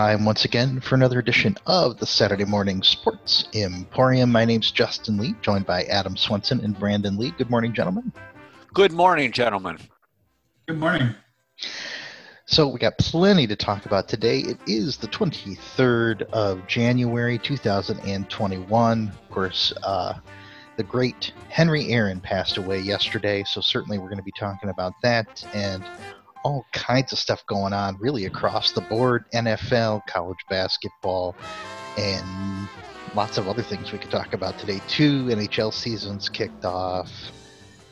It is time once again for another edition of the Saturday Morning Sports Emporium. My name's Justin Lee, joined by Adam Swenson and Brandon Lee. Good morning, gentlemen. Good morning, gentlemen. Good morning. So, we got plenty to talk about today. It is the 23rd of January, 2021. Of course, uh, the great Henry Aaron passed away yesterday, so certainly we're going to be talking about that and all kinds of stuff going on really across the board NFL, college basketball, and lots of other things we could talk about today. Two NHL seasons kicked off,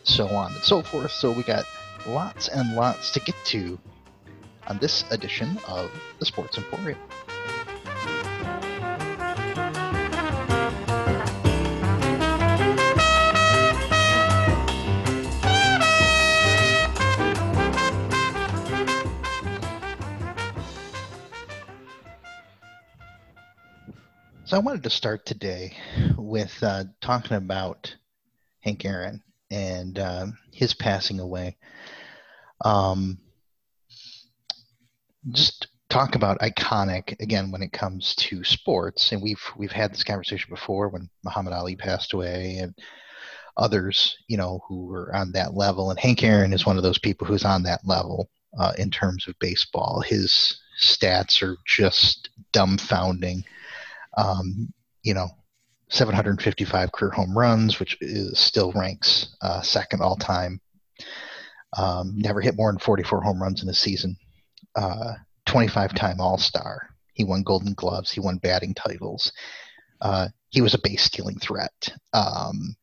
so on and so forth. So we got lots and lots to get to on this edition of the Sports Emporium. So I wanted to start today with uh, talking about Hank Aaron and uh, his passing away. Um, just talk about iconic again when it comes to sports, and we've we've had this conversation before when Muhammad Ali passed away and others, you know, who were on that level. And Hank Aaron is one of those people who's on that level uh, in terms of baseball. His stats are just dumbfounding um, you know, 755 career home runs, which is still ranks uh, second all time. Um, never hit more than 44 home runs in a season. Uh, 25 time All Star. He won Golden Gloves. He won batting titles. Uh, he was a base stealing threat. Um,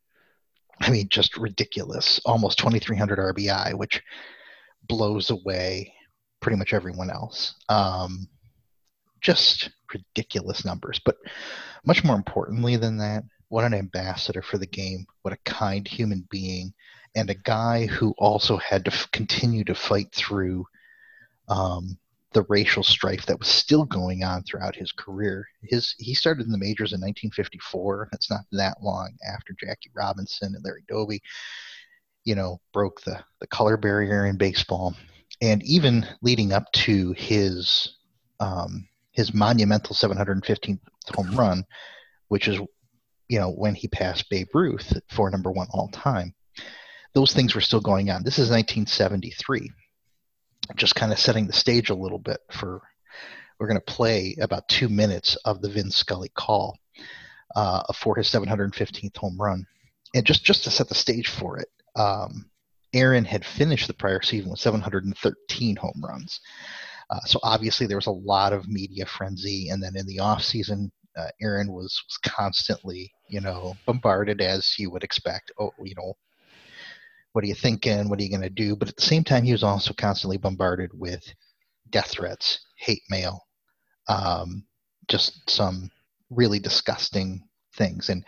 I mean, just ridiculous. Almost 2,300 RBI, which blows away pretty much everyone else. Um, just ridiculous numbers. But much more importantly than that, what an ambassador for the game, what a kind human being, and a guy who also had to f- continue to fight through um, the racial strife that was still going on throughout his career. His he started in the majors in 1954. It's not that long after Jackie Robinson and Larry Doby, you know, broke the the color barrier in baseball, and even leading up to his um, his monumental 715th home run, which is, you know, when he passed Babe Ruth for number one all time. Those things were still going on. This is 1973. Just kind of setting the stage a little bit for. We're going to play about two minutes of the Vin Scully call uh, for his 715th home run, and just just to set the stage for it. Um, Aaron had finished the prior season with 713 home runs. Uh, so obviously there was a lot of media frenzy, and then in the off season, uh, Aaron was was constantly, you know, bombarded as you would expect. Oh, you know, what are you thinking? What are you going to do? But at the same time, he was also constantly bombarded with death threats, hate mail, um, just some really disgusting things. And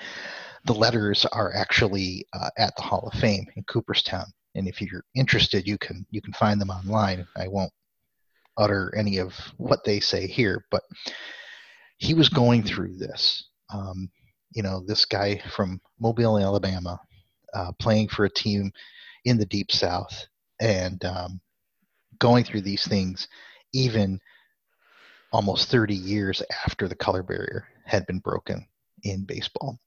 the letters are actually uh, at the Hall of Fame in Cooperstown. And if you're interested, you can you can find them online. I won't utter any of what they say here, but he was going through this. Um, you know, this guy from Mobile, Alabama, uh, playing for a team in the Deep South and um, going through these things, even almost 30 years after the color barrier had been broken in baseball.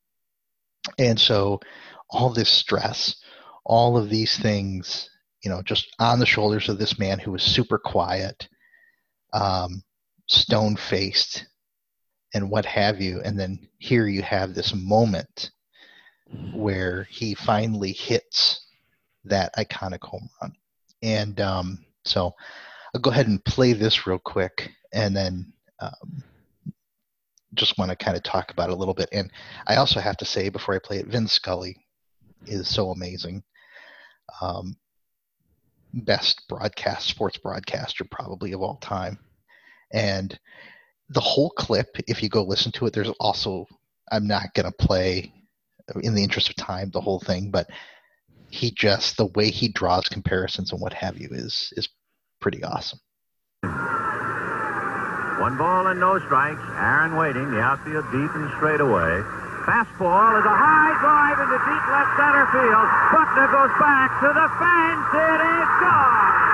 And so, all this stress, all of these things, you know, just on the shoulders of this man who was super quiet, um, stone faced and what have you. And then here you have this moment where he finally hits that iconic home run. And um, so I'll go ahead and play this real quick and then um, just want to kind of talk about it a little bit. And I also have to say before I play it, Vin Scully is so amazing. Um, best broadcast sports broadcaster probably of all time. And the whole clip if you go listen to it there's also i'm not going to play in the interest of time the whole thing but he just the way he draws comparisons and what have you is is pretty awesome. One ball and no strikes aaron waiting the outfield deep and straight away Fastball is a high drive into deep left center field. Buckner goes back to the fence. It is gone.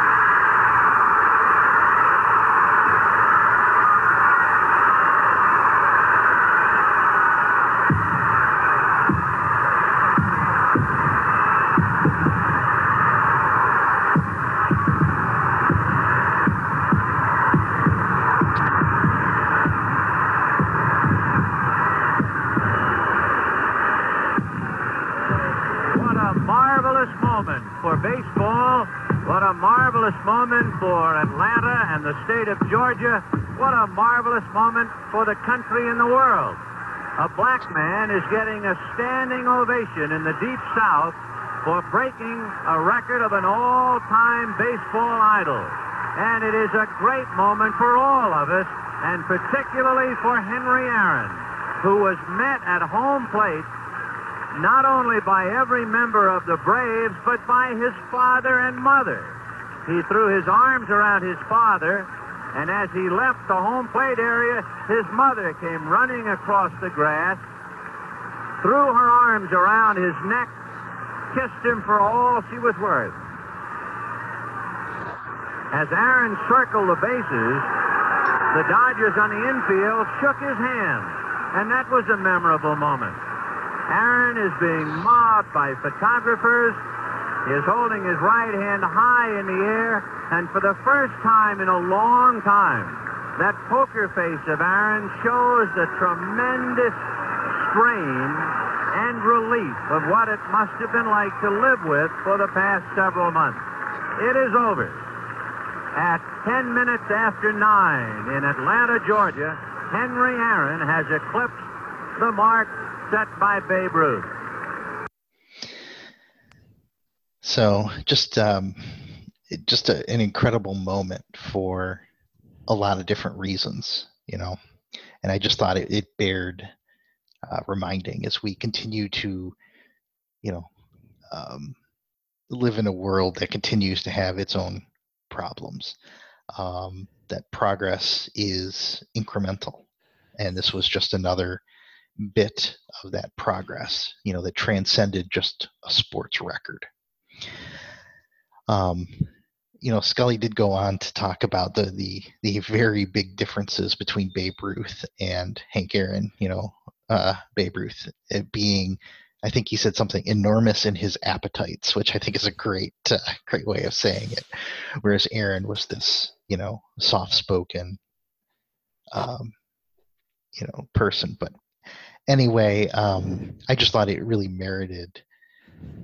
The state of Georgia. What a marvelous moment for the country and the world. A black man is getting a standing ovation in the Deep South for breaking a record of an all-time baseball idol. And it is a great moment for all of us, and particularly for Henry Aaron, who was met at home plate not only by every member of the Braves, but by his father and mother. He threw his arms around his father, and as he left the home plate area, his mother came running across the grass, threw her arms around his neck, kissed him for all she was worth. As Aaron circled the bases, the Dodgers on the infield shook his hand, and that was a memorable moment. Aaron is being mobbed by photographers. Is holding his right hand high in the air, and for the first time in a long time, that poker face of Aaron shows the tremendous strain and relief of what it must have been like to live with for the past several months. It is over. At 10 minutes after 9 in Atlanta, Georgia, Henry Aaron has eclipsed the mark set by Babe Ruth. So just um, just a, an incredible moment for a lot of different reasons, you know. And I just thought it, it bared uh, reminding as we continue to, you know, um, live in a world that continues to have its own problems. Um, that progress is incremental, and this was just another bit of that progress, you know, that transcended just a sports record. Um, you know, Scully did go on to talk about the the the very big differences between Babe Ruth and Hank Aaron. You know, uh, Babe Ruth being, I think he said something enormous in his appetites, which I think is a great uh, great way of saying it. Whereas Aaron was this, you know, soft spoken, um, you know, person, but anyway, um, I just thought it really merited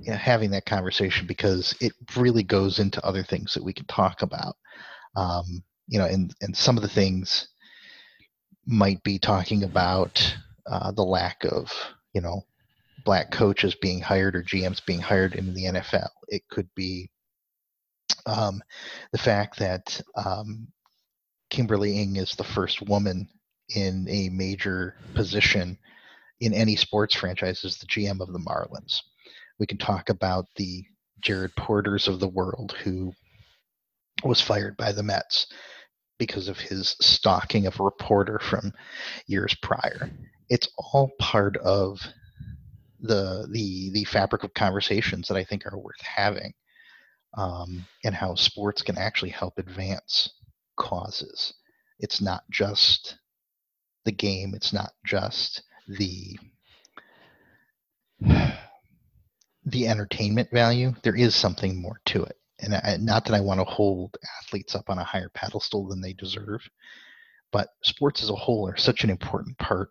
you know, having that conversation because it really goes into other things that we can talk about. Um, you know, and and some of the things might be talking about uh, the lack of you know black coaches being hired or GMs being hired in the NFL. It could be um, the fact that um, Kimberly Ng is the first woman in a major position in any sports franchise is the GM of the Marlins. We can talk about the Jared Porters of the world who was fired by the Mets because of his stalking of a reporter from years prior. It's all part of the the the fabric of conversations that I think are worth having, um, and how sports can actually help advance causes. It's not just the game. It's not just the the entertainment value, there is something more to it. And I, not that I want to hold athletes up on a higher pedestal than they deserve, but sports as a whole are such an important part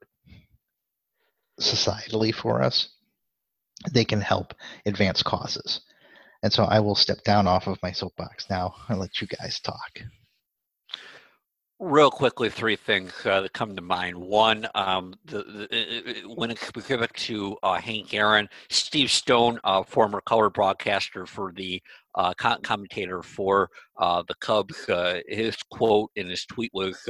societally for us. They can help advance causes. And so I will step down off of my soapbox now and let you guys talk. Real quickly, three things uh, that come to mind. One, um, the, the, when it's specific to uh, Hank Aaron, Steve Stone, uh, former color broadcaster for the uh, commentator for uh, the Cubs, uh, his quote in his tweet was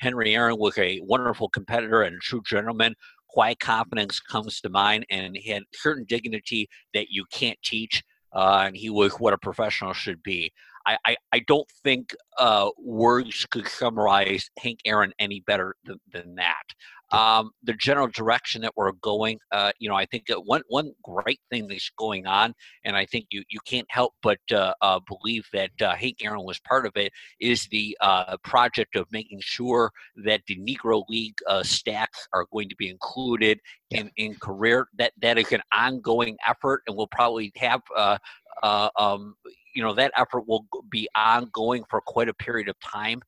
Henry Aaron was a wonderful competitor and a true gentleman. Quiet confidence comes to mind, and he had certain dignity that you can't teach. and he was what a professional should be. I, I, I don't think uh, words could summarize Hank Aaron any better than, than that. Um, the general direction that we're going, uh, you know, I think one one great thing that's going on, and I think you you can't help but uh, uh, believe that uh, Hank Aaron was part of it, is the uh, project of making sure that the Negro League uh, stacks are going to be included in in career. That that is an ongoing effort, and we'll probably have. Um, you know that effort will be ongoing for quite a period of time.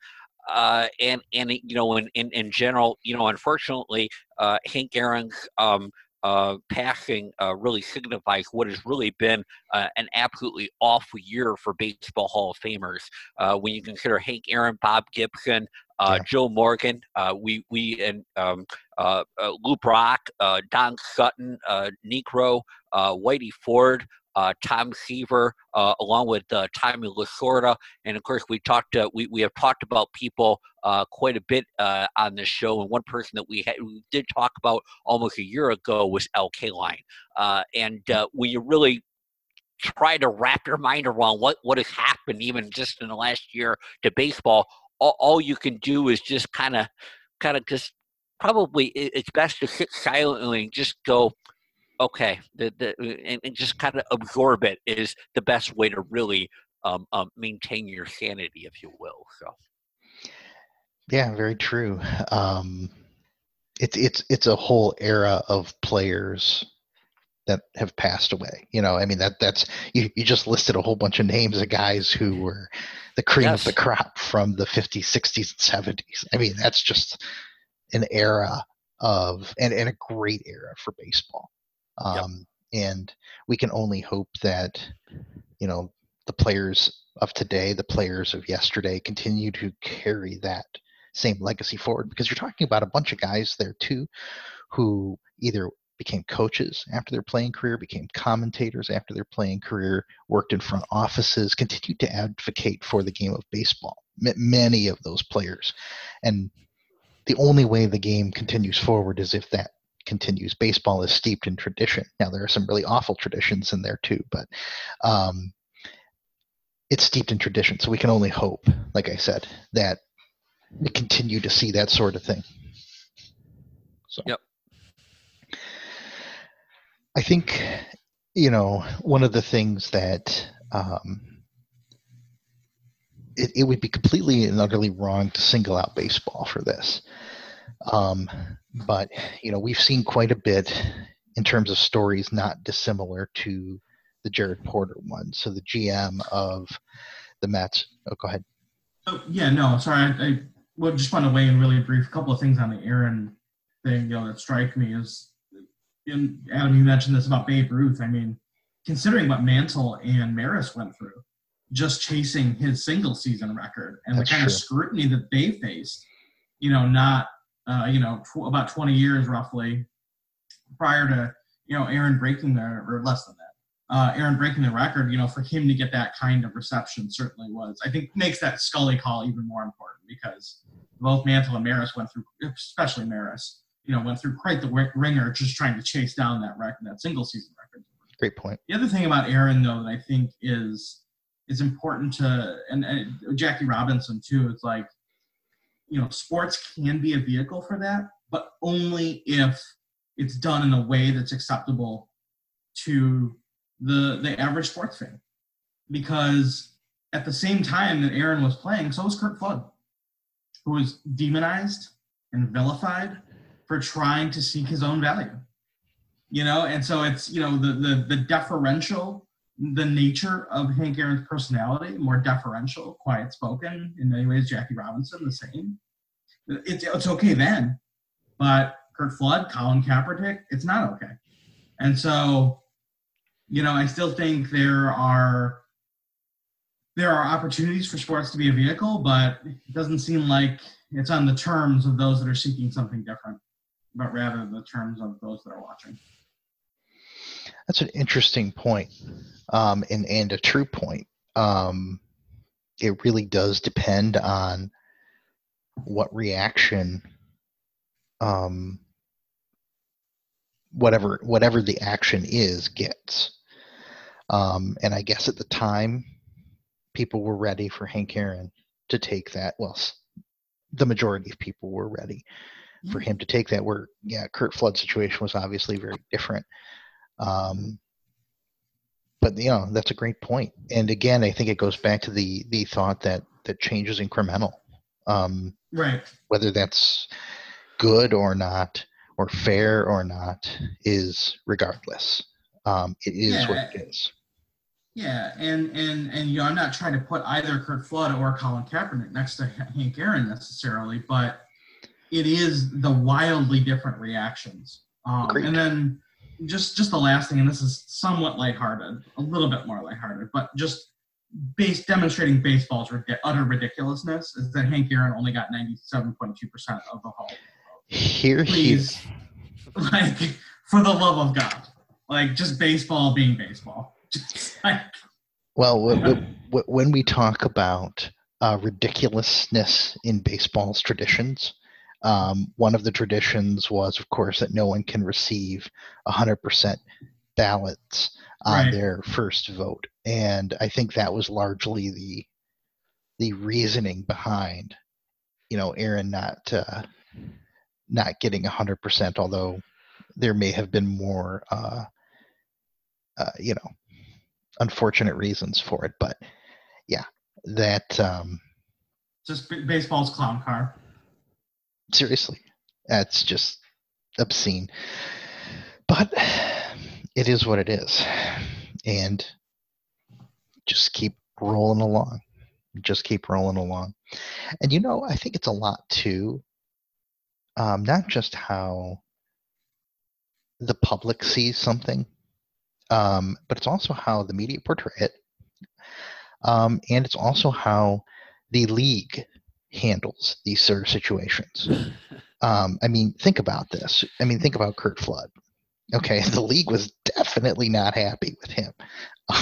Uh, and and you know in, in, in general you know unfortunately uh, Hank Aaron's um, uh, passing uh, really signifies what has really been uh, an absolutely awful year for baseball Hall of Famers. Uh, when you consider Hank Aaron, Bob Gibson, uh, yeah. Joe Morgan, uh, we we and um, Lou Brock, Don Sutton, Niekro, Whitey Ford, uh, Tom Seaver, uh, along with uh, Tommy Lasorda. And of course, we talked. Uh, we we have talked about people uh, quite a bit uh, on this show. And one person that we, had, we did talk about almost a year ago was Al Kaline. and when you really try to wrap your mind around what what has happened, even just in the last year to baseball, all, all you can do is just kind of, kind of just probably it's best to sit silently and just go okay, the, the, uh, and, and just kind of absorb it is the best way to really um, um, maintain your sanity, if you will. So, yeah, very true. Um, it's it's it's a whole era of players that have passed away. You know, I mean that that's you, you just listed a whole bunch of names of guys who were the cream yes. of the crop from the 50s, 60s, and 70s. I mean, that's just an era of and, and a great era for baseball. Um, yep. And we can only hope that, you know, the players of today, the players of yesterday continue to carry that same legacy forward because you're talking about a bunch of guys there too who either became coaches after their playing career, became commentators after their playing career, worked in front offices, continued to advocate for the game of baseball. Many of those players. And the only way the game continues forward is if that continues. Baseball is steeped in tradition. Now there are some really awful traditions in there too, but um, it's steeped in tradition. So we can only hope, like I said, that we continue to see that sort of thing. So. Yep. I think, you know, one of the things that um, it, it would be completely and utterly wrong to single out baseball for this. Um, but you know, we've seen quite a bit in terms of stories not dissimilar to the Jared Porter one. So the GM of the Mets. Oh, go ahead. Oh, yeah, no, sorry. I, I well, just want to weigh in really brief. A couple of things on the Aaron thing, you know, that strike me is, in, Adam, you mentioned this about Babe Ruth. I mean, considering what Mantle and Maris went through, just chasing his single season record and That's the kind true. of scrutiny that they faced, you know, not uh, you know, tw- about 20 years roughly prior to, you know, Aaron breaking the, or less than that, uh, Aaron breaking the record, you know, for him to get that kind of reception certainly was, I think makes that Scully call even more important because both Mantle and Maris went through, especially Maris, you know, went through quite the ringer just trying to chase down that record, that single season record. Great point. The other thing about Aaron, though, that I think is is important to, and, and Jackie Robinson too, is like you know, sports can be a vehicle for that, but only if it's done in a way that's acceptable to the the average sports fan. Because at the same time that Aaron was playing, so was Curt Flood, who was demonized and vilified for trying to seek his own value. You know, and so it's you know the the the deferential, the nature of Hank Aaron's personality, more deferential, quiet spoken. In many ways, Jackie Robinson the same it's, it's okay then. But Curt Flood, Colin Kaepernick, it's not okay. And so, you know, I still think there are there are opportunities for sports to be a vehicle, but it doesn't seem like it's on the terms of those that are seeking something different, but rather the terms of those that are watching. That's an interesting point, um, and and a true point. Um, it really does depend on what reaction um, whatever whatever the action is gets. Um, and I guess at the time, people were ready for Hank Aaron to take that. Well, the majority of people were ready for mm-hmm. him to take that. Where yeah, Curt Flood's situation was obviously very different. Um, but you know that's a great point. And again, I think it goes back to the the thought that that change is incremental. Um, right whether that's good or not or fair or not is regardless um, it is yeah. what it is yeah and and and you know i'm not trying to put either curt flood or colin kaepernick next to hank aaron necessarily but it is the wildly different reactions um, and then just just the last thing, and this is somewhat lighthearted, a little bit more lighthearted, but just base demonstrating baseball's utter ridiculousness is that Hank Aaron only got 97.2% of the whole. Here, Please, like for the love of God, like just baseball being baseball. Like, well, when we talk about uh, ridiculousness in baseball's traditions, um, one of the traditions was, of course, that no one can receive 100% ballots on right. their first vote, and I think that was largely the the reasoning behind, you know, Aaron not uh, not getting 100%. Although there may have been more, uh, uh, you know, unfortunate reasons for it, but yeah, that. Um, just baseball's clown car. Seriously, that's just obscene. But it is what it is. And just keep rolling along. Just keep rolling along. And you know, I think it's a lot too, um, not just how the public sees something, um, but it's also how the media portray it. Um, and it's also how the league handles these sort of situations. Um, I mean, think about this. I mean, think about Curt Flood. Okay, the league was definitely not happy with him.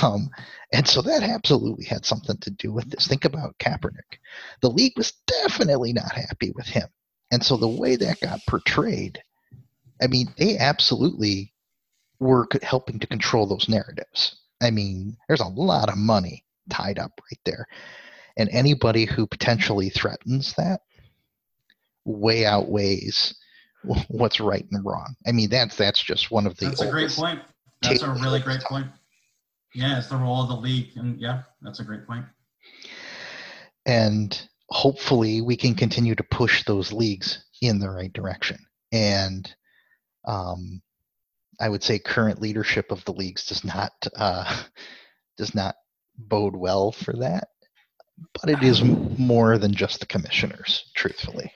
Um, and so that absolutely had something to do with this. Think about Kaepernick. The league was definitely not happy with him. And so the way that got portrayed, I mean, they absolutely were helping to control those narratives. I mean, there's a lot of money tied up right there. And anybody who potentially threatens that way outweighs what's right and wrong. I mean, that's that's just one of the. That's a great point. That's a really great point. Yeah, it's the role of the league, and yeah, that's a great point. And hopefully, we can continue to push those leagues in the right direction. And um, I would say current leadership of the leagues does not uh, does not bode well for that but it is more than just the commissioners, truthfully.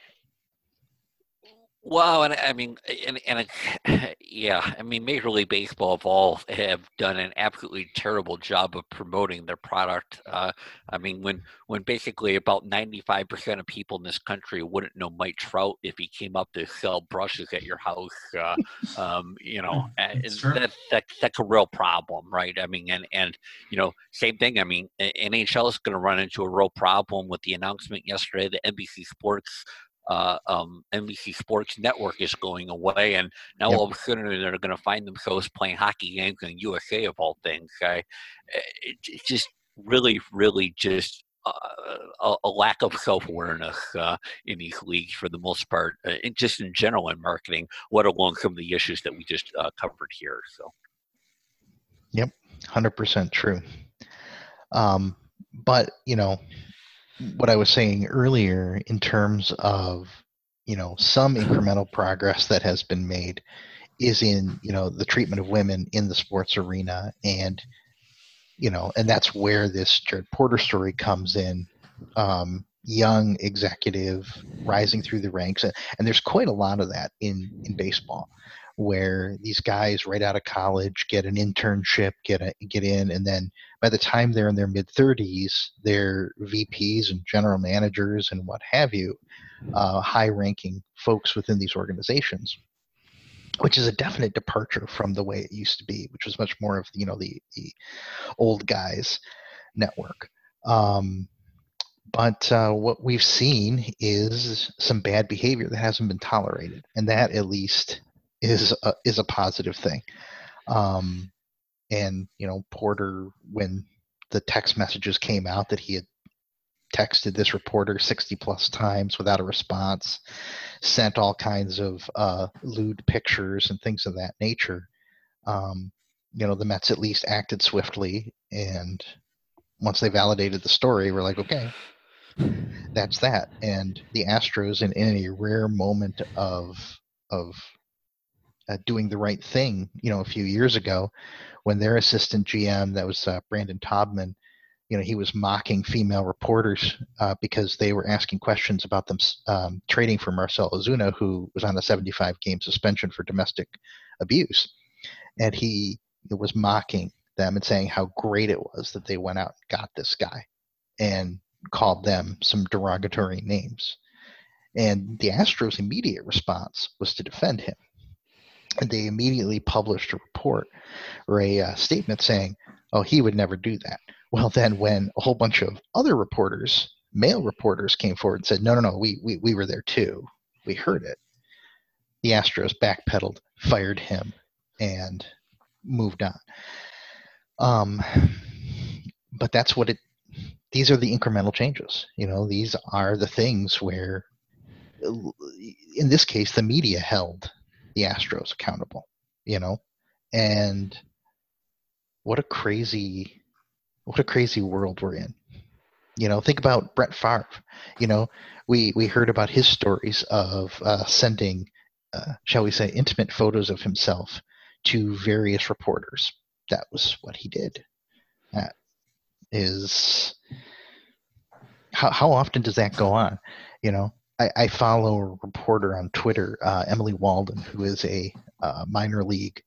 Well, and I mean, and, and yeah, I mean, Major League Baseball have all have done an absolutely terrible job of promoting their product. Uh, I mean, when when basically about ninety five percent of people in this country wouldn't know Mike Trout if he came up to sell brushes at your house, uh, um, you know, that, that that's a real problem, right? I mean, and and you know, same thing. I mean, NHL is going to run into a real problem with the announcement yesterday that NBC Sports uh, um, NBC Sports Network is going away, and now yep. all of a sudden they're going to find themselves playing hockey games in USA of all things. I, it's just really, really just uh, a, a, lack of self-awareness uh, in these leagues for the most part, uh, and just in general in marketing, let alone some of the issues that we just uh, covered here. So, yep, hundred percent true. Um, but you know, what I was saying earlier in terms of you know some incremental progress that has been made is in you know the treatment of women in the sports arena and you know and that's where this Jared Porter story comes in. Um, young executive rising through the ranks and, and there's quite a lot of that in in baseball where these guys right out of college get an internship, get a, get in, and then by the time they're in their mid 30s, they're VPs and general managers and what have you, uh, high-ranking folks within these organizations, which is a definite departure from the way it used to be, which was much more of you know the the old guys network. Um, but uh, what we've seen is some bad behavior that hasn't been tolerated, and that at least is a, is a positive thing. Um, and you know, Porter, when the text messages came out that he had texted this reporter 60 plus times without a response, sent all kinds of uh, lewd pictures and things of that nature. Um, you know, the Mets at least acted swiftly, and once they validated the story, we're like, okay, that's that. And the Astros, in, in a rare moment of of uh, doing the right thing, you know, a few years ago, when their assistant GM, that was uh, Brandon Taubman, you know, he was mocking female reporters uh, because they were asking questions about them um, trading for Marcel Ozuna, who was on a 75 game suspension for domestic abuse. and he was mocking them and saying how great it was that they went out and got this guy and called them some derogatory names. And the Astros' immediate response was to defend him. And they immediately published a report or a uh, statement saying, oh, he would never do that. Well, then when a whole bunch of other reporters, male reporters, came forward and said, no, no, no, we, we, we were there too, we heard it, the Astros backpedaled, fired him, and moved on. Um, but that's what it. These are the incremental changes. You know, these are the things where, in this case, the media held the Astros accountable. You know, and what a crazy, what a crazy world we're in. You know, think about Brett Favre. You know, we we heard about his stories of uh, sending, uh, shall we say, intimate photos of himself to various reporters that was what he did. That is how how often does that go on? You know, I, I follow a reporter on Twitter, uh, Emily Waldon, who is a uh, minor league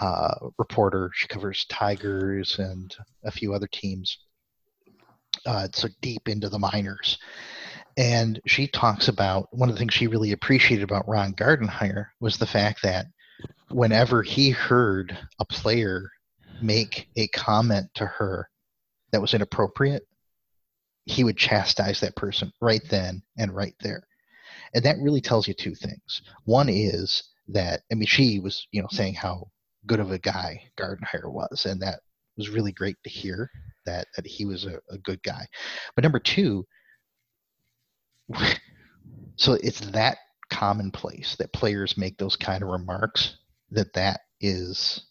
uh, reporter. She covers Tigers and a few other teams. Uh, so deep into the minors. And she talks about one of the things she really appreciated about Ron Gardenhire was the fact that whenever he heard a player make a comment to her that was inappropriate, he would chastise that person right then and right there. And that really tells you two things. One is that I mean she was, you know, saying how good of a guy Gardenhire was, and that was really great to hear that that he was a, a good guy. But number two, so it's that commonplace that players make those kind of remarks that that is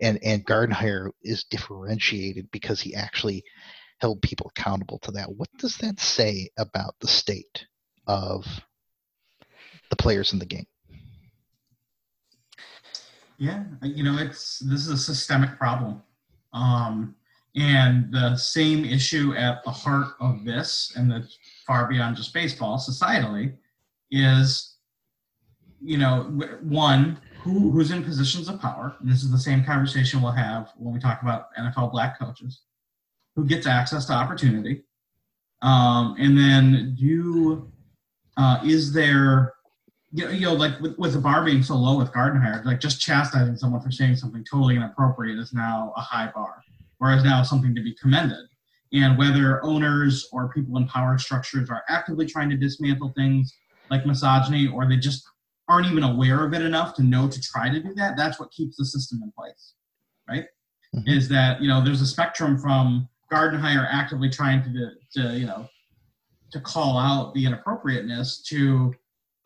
and and Gardenhire is differentiated because he actually held people accountable to that. What does that say about the state of the players in the game? Yeah, you know, it's this is a systemic problem. Um, and the same issue at the heart of this, and that's far beyond just baseball, societally, is, you know, one, who, who's in positions of power. And this is the same conversation we'll have when we talk about NFL black coaches. Who gets access to opportunity? Um, and then do uh, is there you know, you know like with, with the bar being so low with Gardenhire, like just chastising someone for saying something totally inappropriate is now a high bar, whereas now something to be commended. And whether owners or people in power structures are actively trying to dismantle things like misogyny, or they just aren't even aware of it enough to know to try to do that, that's what keeps the system in place, right? Mm-hmm. Is that you know there's a spectrum from Gardenhire are actively trying to, to you know to call out the inappropriateness to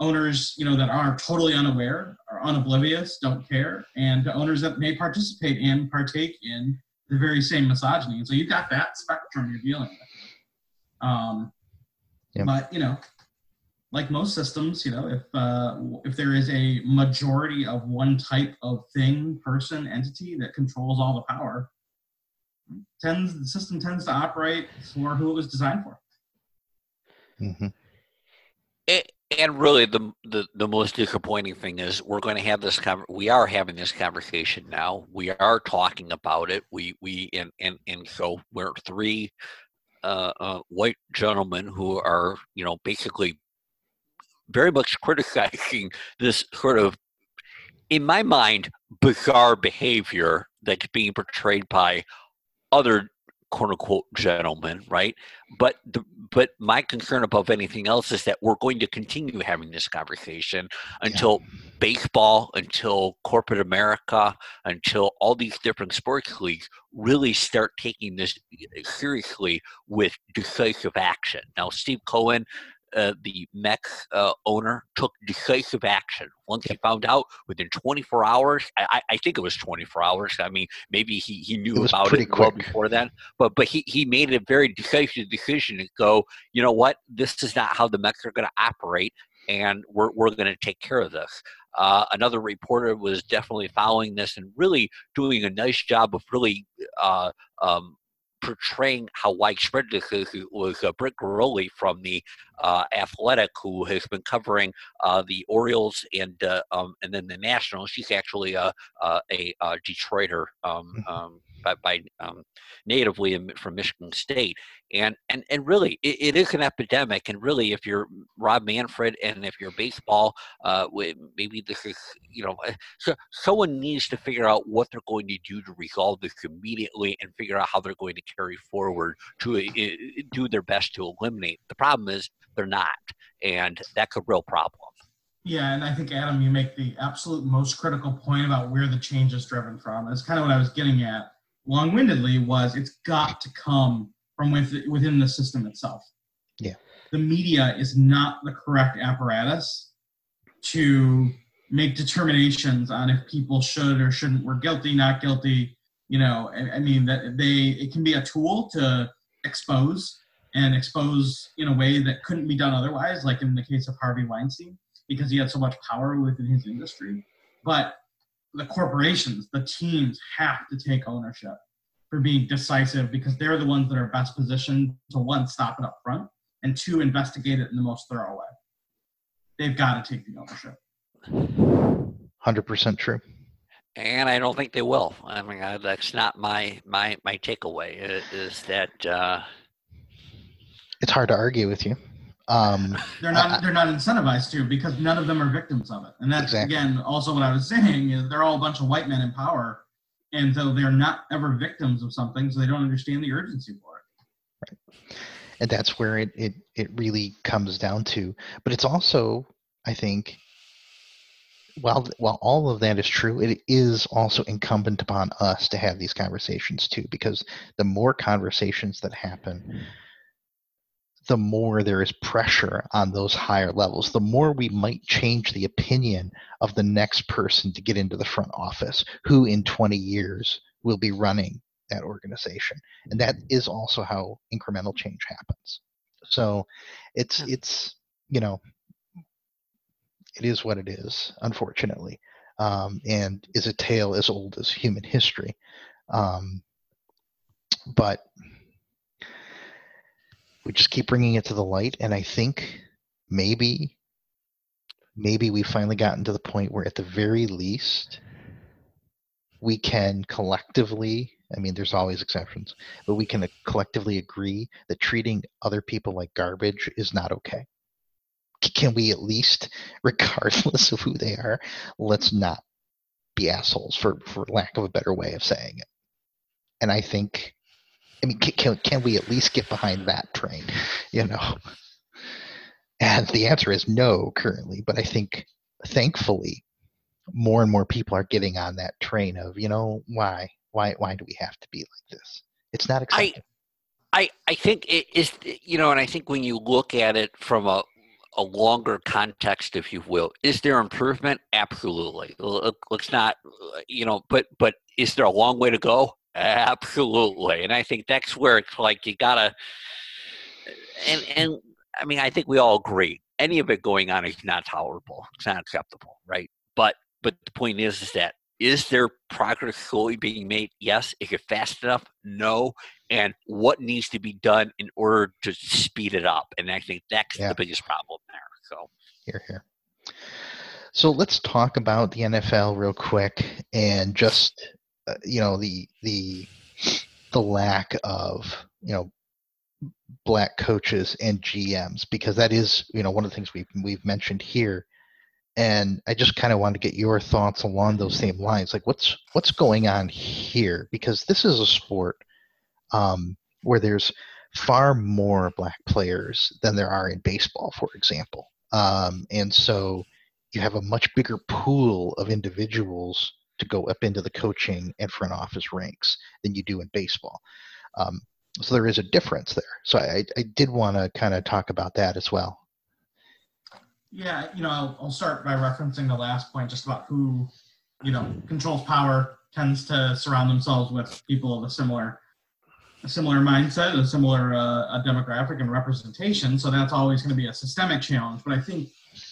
owners you know that are totally unaware are unoblivious don't care and to owners that may participate and partake in the very same misogyny and so you've got that spectrum you're dealing with um, yep. but you know like most systems, you know, if uh, if there is a majority of one type of thing, person, entity that controls all the power, tends the system tends to operate for who it was designed for. Mm-hmm. It, and really, the, the the most disappointing thing is we're going to have this. Con- we are having this conversation now. We are talking about it. We we and and and so we're three uh, uh, white gentlemen who are you know basically very much criticizing this sort of, in my mind, bizarre behavior that's being portrayed by other quote unquote gentlemen, right? But the, but my concern above anything else is that we're going to continue having this conversation until yeah. baseball, until corporate America, until all these different sports leagues really start taking this eh, seriously with decisive action. Now, Steve Cohen uh, the Mets uh, owner took decisive action once he found out within 24 hours. I, I, think it was 24 hours. I mean, maybe he, he knew it about it well before then, but but he, he made a very decisive decision to go. You know what? This is not how the Mets are going to operate, and we're we're going to take care of this. Uh, another reporter was definitely following this and really doing a nice job of really uh, um, portraying how widespread this is was uh, Britt Ghiroli from the uh, Athletic, who has been covering uh, the Orioles and uh, um, and then the Nationals. She's actually a a, a Detroiter um, mm-hmm. um, by, by um, natively from Michigan State, and and and really it, it is an epidemic. And really, if you're Rob Manfred and if you're baseball, uh, maybe this is you know, uh, so someone needs to figure out what they're going to do to resolve this immediately and figure out how they're going to carry forward to uh, do their best to eliminate. The problem is they're not, and that's a real problem. Yeah, and I think Adam, you make the absolute most critical point about where the change is driven from. That's kind of what I was getting at long-windedly was it's got to come from within the system itself. Yeah. The media is not the correct apparatus to make determinations on if people should or shouldn't, we're guilty, not guilty. You know, I, I mean that they it can be a tool to expose and expose in a way that couldn't be done otherwise, like in the case of Harvey Weinstein, because he had so much power within his industry. But the corporations, the teams have to take ownership for being decisive because they're the ones that are best positioned to one, stop it up front, and two, investigate it in the most thorough way. They've got to take the ownership. 100% true. And I don't think they will. I mean, I, that's not my my my takeaway. Is that uh, it's hard to argue with you. Um, they're not I, they're not incentivized to because none of them are victims of it. And that's exactly. again also what I was saying is they're all a bunch of white men in power, and so they're not ever victims of something, so they don't understand the urgency for it. Right. And that's where it, it it really comes down to. But it's also, I think, while while all of that is true, it is also incumbent upon us to have these conversations too, because the more conversations that happen, the more there is pressure on those higher levels, the more we might change the opinion of the next person to get into the front office, who in 20 years will be running that organization. And that is also how incremental change happens. So it's it's you know it is what it is, unfortunately, um, and is a tale as old as human history. Um, but we just keep bringing it to the light and i think maybe maybe we've finally gotten to the point where at the very least we can collectively i mean there's always exceptions but we can uh, collectively agree that treating other people like garbage is not okay. Can we at least regardless of who they are let's not be assholes for for lack of a better way of saying it. And i think I mean, can, can we at least get behind that train? You know? And the answer is no currently, but I think thankfully more and more people are getting on that train of, you know, why? Why why do we have to be like this? It's not acceptable. I I, I think it is you know, and I think when you look at it from a a longer context, if you will. Is there improvement? Absolutely. Let's not, you know, but but is there a long way to go? Absolutely, and I think that's where it's like you gotta, and and I mean I think we all agree any of it going on is not tolerable. It's not acceptable, right? But but the point is is that is there progress slowly being made? Yes. Is it fast enough? No. And what needs to be done in order to speed it up? And I think that's yeah. the biggest problem there. So here, here. So let's talk about the NFL real quick and just uh, you know the the the lack of you know black coaches and GMs because that is you know one of the things we've we've mentioned here. And I just kind of want to get your thoughts along those same lines like what's what's going on here? Because this is a sport um, where there's far more black players than there are in baseball for example. Um, and so you have a much bigger pool of individuals to go up into the coaching and front office ranks than you do in baseball. Um, so there is a difference there. So I, I did want to kind of talk about that as well. Yeah, you know, I'll, I'll start by referencing the last point just about who, you know, controls power, tends to surround themselves with people of a similar a similar mindset, a similar uh, a demographic and representation. So that's always going to be a systemic challenge. But I think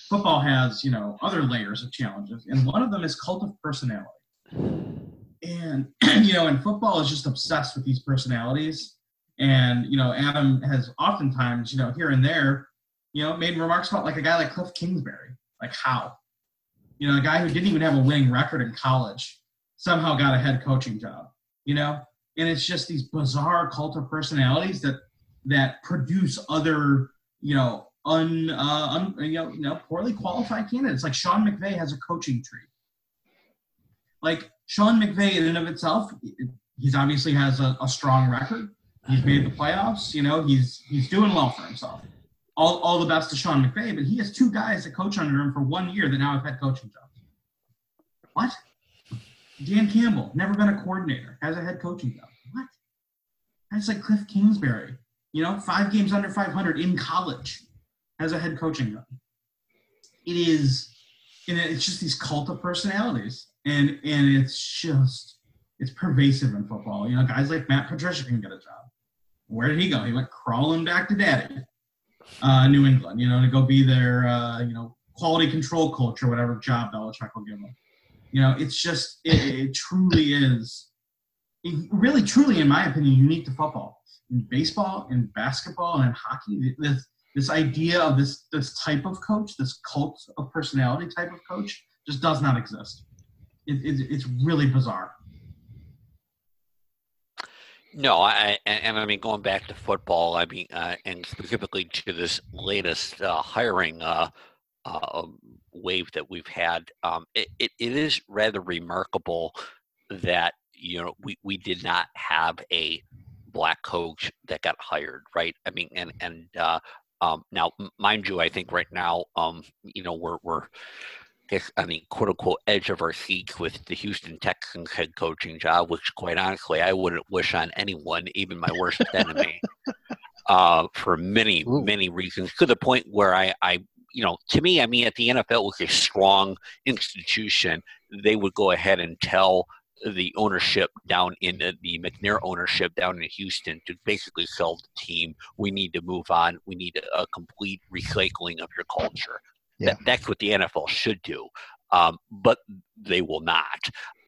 football has, you know, other layers of challenges, and one of them is cult of personality. And you know, and football is just obsessed with these personalities. And you know, Adam has oftentimes, you know, here and there, you know, made remarks about like a guy like Cliff Kingsbury, like how, you know, a guy who didn't even have a winning record in college somehow got a head coaching job, you know, and it's just these bizarre cult of personalities that that produce other, you know, un, uh, un you, know, you know, poorly qualified candidates. Like Sean McVay has a coaching tree. Like Sean McVay, in and of itself, he's obviously has a, a strong record. He's made the playoffs. You know, he's he's doing well for himself. All, all the best to Sean McVay, but he has two guys that coach under him for one year that now have had coaching jobs. What? Dan Campbell, never been a coordinator, has a head coaching job. What? That's like Cliff Kingsbury. You know, five games under 500 in college has a head coaching job. It is, and it's just these cult of personalities, and and it's just it's pervasive in football. You know, guys like Matt Patricia can get a job. Where did he go? He went crawling back to daddy, uh, New England. You know, to go be their uh, you know quality control coach or whatever job Belichick will give him. You know, it's just it, it truly is, it really truly, in my opinion, unique to football. In baseball, in basketball, and in hockey, this this idea of this this type of coach, this cult of personality type of coach, just does not exist. It, it, it's really bizarre. No, I and, I mean going back to football, I mean, uh, and specifically to this latest uh, hiring uh, uh wave that we've had, um, it, it, it is rather remarkable that you know we, we did not have a black coach that got hired, right? I mean, and and uh, um, now, mind you, I think right now, um, you know, we're we're guess, I mean, quote unquote, edge of our seats with the Houston Texans head coaching job, which, quite honestly, I wouldn't wish on anyone, even my worst enemy, uh, for many, Ooh. many reasons. To the point where I, I, you know, to me, I mean, at the NFL was a strong institution, they would go ahead and tell the ownership down in the, the McNair ownership down in Houston to basically sell the team. We need to move on. We need a, a complete recycling of your culture. Yeah. That, that's what the NFL should do. Um, but they will not.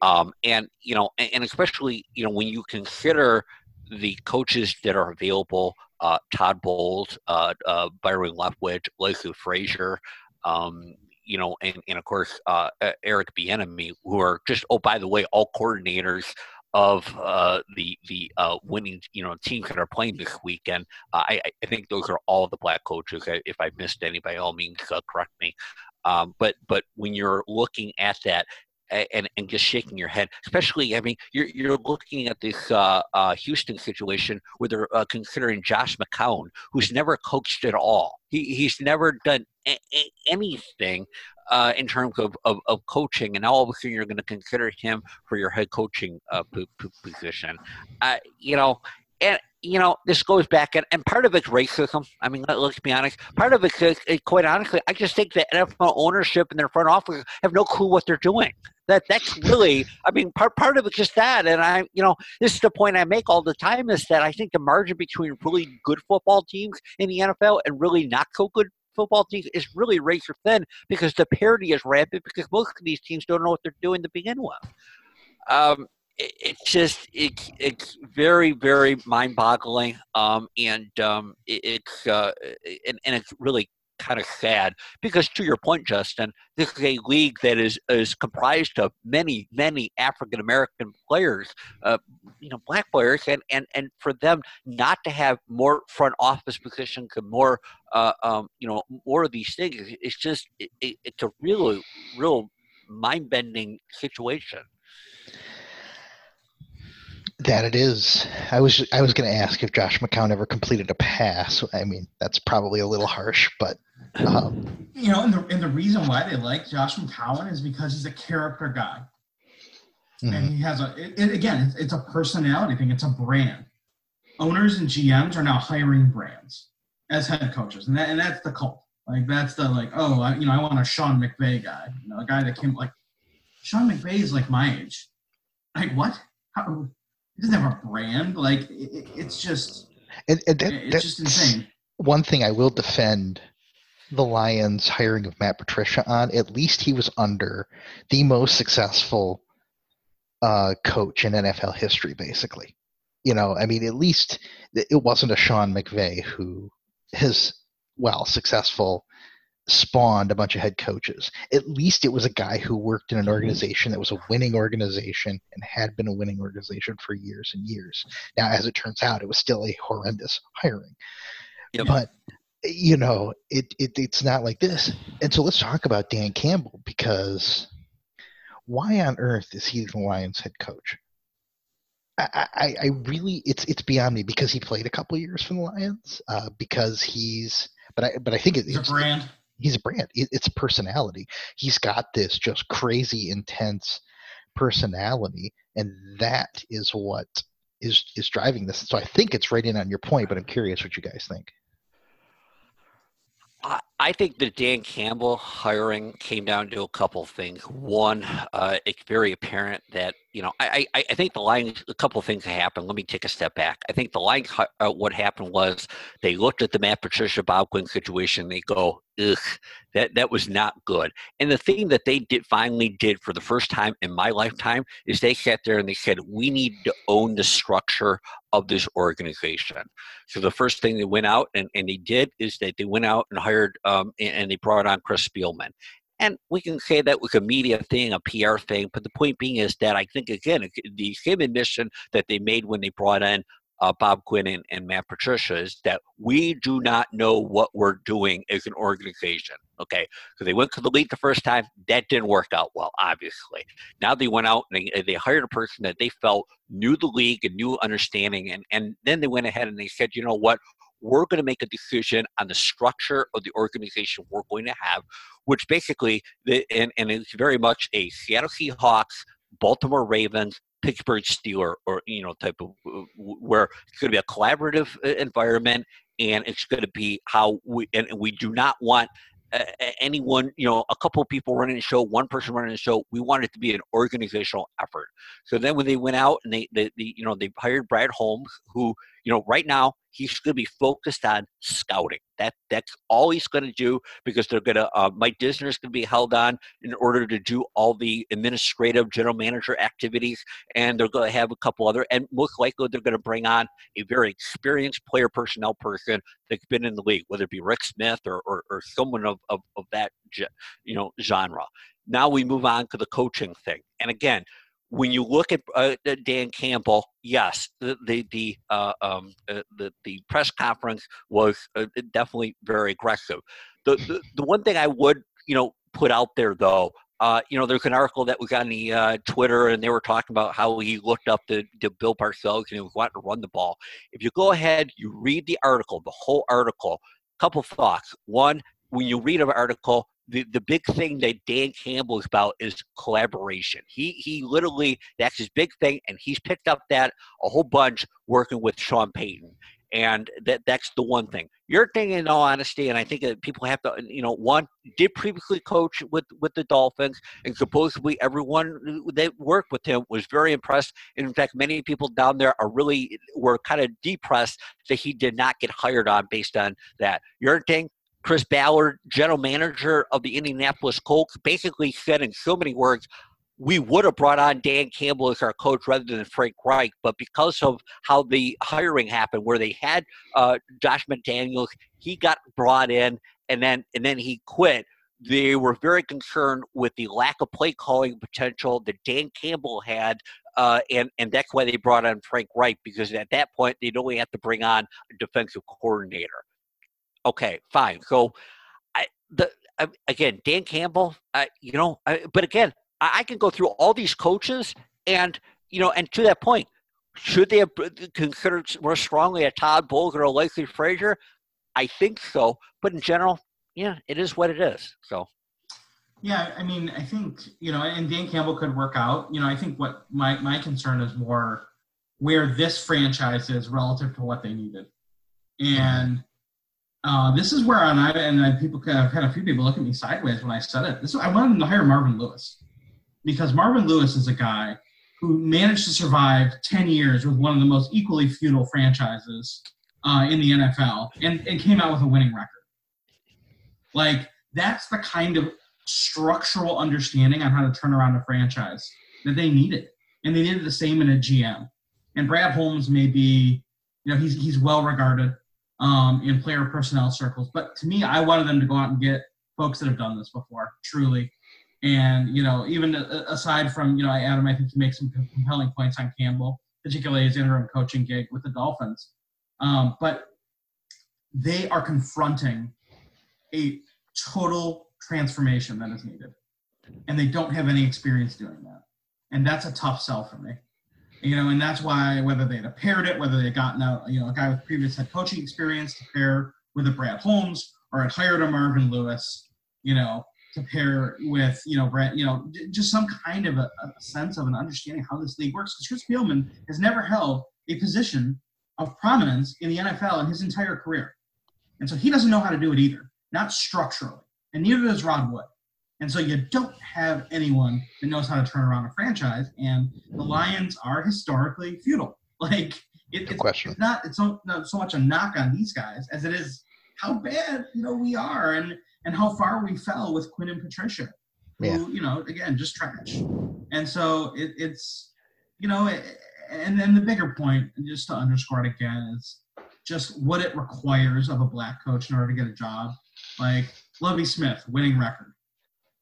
Um, and you know, and, and, especially you know when you consider the coaches that are available, uh, Todd Bowles, uh, uh, Byron Leftwich, Leslie Frazier, um, you know, and, and of course uh, Eric Bieniemy, who are just oh by the way, all coordinators of uh, the the uh, winning you know teams that are playing this weekend. Uh, I, I think those are all the black coaches. If I missed any, by all means, uh, correct me. Um, but but when you're looking at that, and, and just shaking your head. Especially, I mean, you're, you're looking at this uh, uh, Houston situation where they're uh, considering Josh McCown, who's never coached at all. He, he's never done a- a- anything uh, in terms of, of, of, coaching, and now all of a sudden you're going to consider him for your head coaching uh, p- p- position. You know, and you know, this goes back, and, and part of it's racism. I mean, let, us be honest. Part of it, quite honestly, I just think the NFL ownership and their front office have no clue what they're doing. That that's really, I mean, part part of it's just that. And I, you know, this is the point I make all the time is that I think the margin between really good football teams in the NFL and really not so good football teams is really razor thin because the parity is rampant because most of these teams don't know what they're doing to begin with. Um, it, it's just it's it's very very mind boggling, um, and um, it, it's uh, and, and it's really kind of sad because to your point justin this is a league that is is comprised of many many african american players uh, you know black players and and and for them not to have more front office positions and more uh, um, you know more of these things it's just it, it, it's a really, real mind-bending situation that it is. I was I was going to ask if Josh McCown ever completed a pass. I mean, that's probably a little harsh, but um, you know, and the and the reason why they like Josh McCown is because he's a character guy, mm-hmm. and he has a. It, it, again, it's, it's a personality thing. It's a brand. Owners and GMs are now hiring brands as head coaches, and that and that's the cult. Like that's the like, oh, I, you know, I want a Sean McVay guy, you know, a guy that came like Sean McVay is like my age. Like what? How, he doesn't have a brand. Like it, it's just and, and that, it's just insane. One thing I will defend the Lions hiring of Matt Patricia on, at least he was under the most successful uh, coach in NFL history, basically. You know, I mean, at least it wasn't a Sean McVay who has well successful spawned a bunch of head coaches. At least it was a guy who worked in an organization that was a winning organization and had been a winning organization for years and years. Now, as it turns out, it was still a horrendous hiring. Yep. But you know, it, it it's not like this. And so let's talk about Dan Campbell because why on earth is he the Lions head coach? I, I, I really it's it's beyond me because he played a couple years for the Lions, uh, because he's but I but I think it, it's, it's a brand he's a brand. It's personality. He's got this just crazy intense personality, and that is what is is driving this. So I think it's right in on your point, but I'm curious what you guys think. I think the Dan Campbell hiring came down to a couple things. One, uh, it's very apparent that you know I, I, I think the Lions a couple things happened. Let me take a step back. I think the Lions uh, what happened was they looked at the Matt Patricia Bob Quinn situation. They go, ugh, that that was not good. And the thing that they did finally did for the first time in my lifetime is they sat there and they said, we need to own the structure of this organization. So the first thing they went out and, and they did is that they went out and hired um, and, they brought on Chris Spielman. And we can say that was a media thing, a PR thing, but the point being is that I think, again, the same admission that they made when they brought in uh, Bob Quinn and, and Matt Patricia is that we do not know what we're doing as an organization. Okay, because they went to the league the first time, that didn't work out well, obviously. Now they went out and they, they hired a person that they felt knew the league and knew understanding, and, and then they went ahead and they said, you know what, we're going to make a decision on the structure of the organization we're going to have, which basically, and, and it's very much a Seattle Seahawks, Baltimore Ravens, Pittsburgh Steeler or you know type of where it's going to be a collaborative uh, environment and it's going to be how we and we do not want uh, anyone, you know, a couple of people running the show, one person running the show. We want it to be an organizational effort. So then when they went out and they, they, they you know, they hired Brad Holmes, who, you know, right now he's going to be focused on scouting. That that's all he's going to do because they're going to. Uh, Mike Disner is going to be held on in order to do all the administrative general manager activities, and they're going to have a couple other. And most likely, they're going to bring on a very experienced player personnel person that's been in the league, whether it be Rick Smith or or, or someone of, of of that you know genre. Now we move on to the coaching thing, and again when you look at uh, Dan Campbell, yes, the the the, uh, um, uh, the, the press conference was uh, definitely very aggressive. The, the, the one thing I would you know put out there though, uh, you know, there's an article that was on the uh, Twitter, and they were talking about how he looked up to, to Bill Parcells and he was wanting to run the ball. If you go ahead, you read the article, the whole article. Couple thoughts. One, when you read an article, the, the big thing that Dan Campbell is about is collaboration. He he literally that's his big thing, and he's picked up that a whole bunch working with Sean Payton. And that that's the one thing. Your thing, in all honesty, and I think that people have to, you know, one did previously coach with with the Dolphins, and supposedly everyone that worked with him was very impressed. And in fact, many people down there are really were kind of depressed that he did not get hired on based on that. Your thing, Chris Ballard, general manager of the Indianapolis Colts, basically said in so many words, we would have brought on Dan Campbell as our coach rather than Frank Reich, but because of how the hiring happened, where they had uh, Josh McDaniels, he got brought in, and then and then he quit. They were very concerned with the lack of play calling potential that Dan Campbell had, uh, and and that's why they brought on Frank Reich because at that point they'd only have to bring on a defensive coordinator. Okay, fine. So, I the I, again Dan Campbell, I, you know, I, but again, I, I can go through all these coaches, and you know, and to that point, should they have considered more strongly a Todd Bowles or a Leslie Frazier? I think so, but in general, yeah, it is what it is. So. Yeah, I mean, I think you know, and Dan Campbell could work out. You know, I think what my my concern is more where this franchise is relative to what they needed, mm-hmm. and uh, this is where and I and people I've had a few people look at me sideways when I said it. This I wanted to hire Marvin Lewis because Marvin Lewis is a guy who managed to survive ten years with one of the most equally feudal franchises uh, in the NFL and, and came out with a winning record. Like that's the kind of structural understanding on how to turn around a franchise that they needed, and they needed the same in a GM. And Brad Holmes may be, you know, he's he's well regarded um, in player personnel circles. But to me, I wanted them to go out and get folks that have done this before, truly. And you know, even aside from you know, Adam, I think he makes some compelling points on Campbell, particularly his interim coaching gig with the Dolphins. Um, but they are confronting a total transformation that is needed, and they don't have any experience doing that. And that's a tough sell for me you know, and that's why whether they'd have paired it, whether they had gotten out, you know, a guy with previous head coaching experience to pair with a Brad Holmes, or had hired a Marvin Lewis, you know, to pair with, you know, Brad, you know, just some kind of a, a sense of an understanding how this league works. Because Chris Spielman has never held a position of prominence in the NFL in his entire career, and so he doesn't know how to do it either, not structurally, and neither does Rod Wood. And so you don't have anyone that knows how to turn around a franchise. And the Lions are historically feudal. Like it, it's, question. it's not it's not, not so much a knock on these guys as it is how bad you know we are and and how far we fell with Quinn and Patricia. Yeah. Who, you know, again, just trash. And so it, it's you know, and then the bigger point, just to underscore it again, is just what it requires of a black coach in order to get a job. Like Lovie Smith, winning record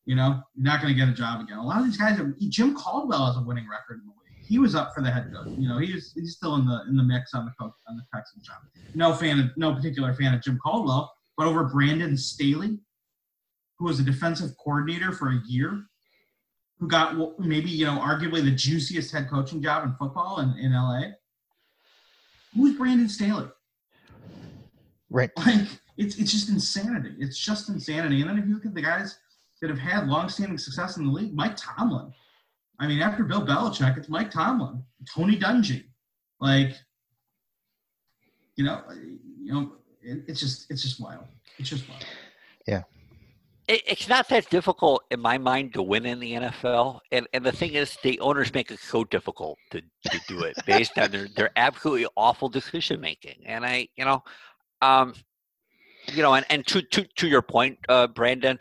you know, you're not going to get a job again. A lot of these guys, are, Jim Caldwell has a winning record in the league. He was up for the head coach. You know, he's he's still in the in the mix on the coach on the Texans job. No fan, of, no particular fan of Jim Caldwell, but over Brandon Staley, who was a defensive coordinator for a year, who got maybe you know arguably the juiciest head coaching job in football in, in LA. Who's Brandon Staley? Right. Like it's it's just insanity. It's just insanity. And then if you look at the guys that have had long-standing success in the league. Mike Tomlin. I mean, after Bill Belichick, it's Mike Tomlin, Tony Dungy. Like, you know, you know, it, it's just it's just wild. It's just wild. Yeah. it's not that difficult in my mind to win in the NFL, and and the thing is, the owners make it so difficult to, to do it based on their their absolutely awful decision making. And I, you know, um, you know, and, and to, to to your point, uh, Brandon,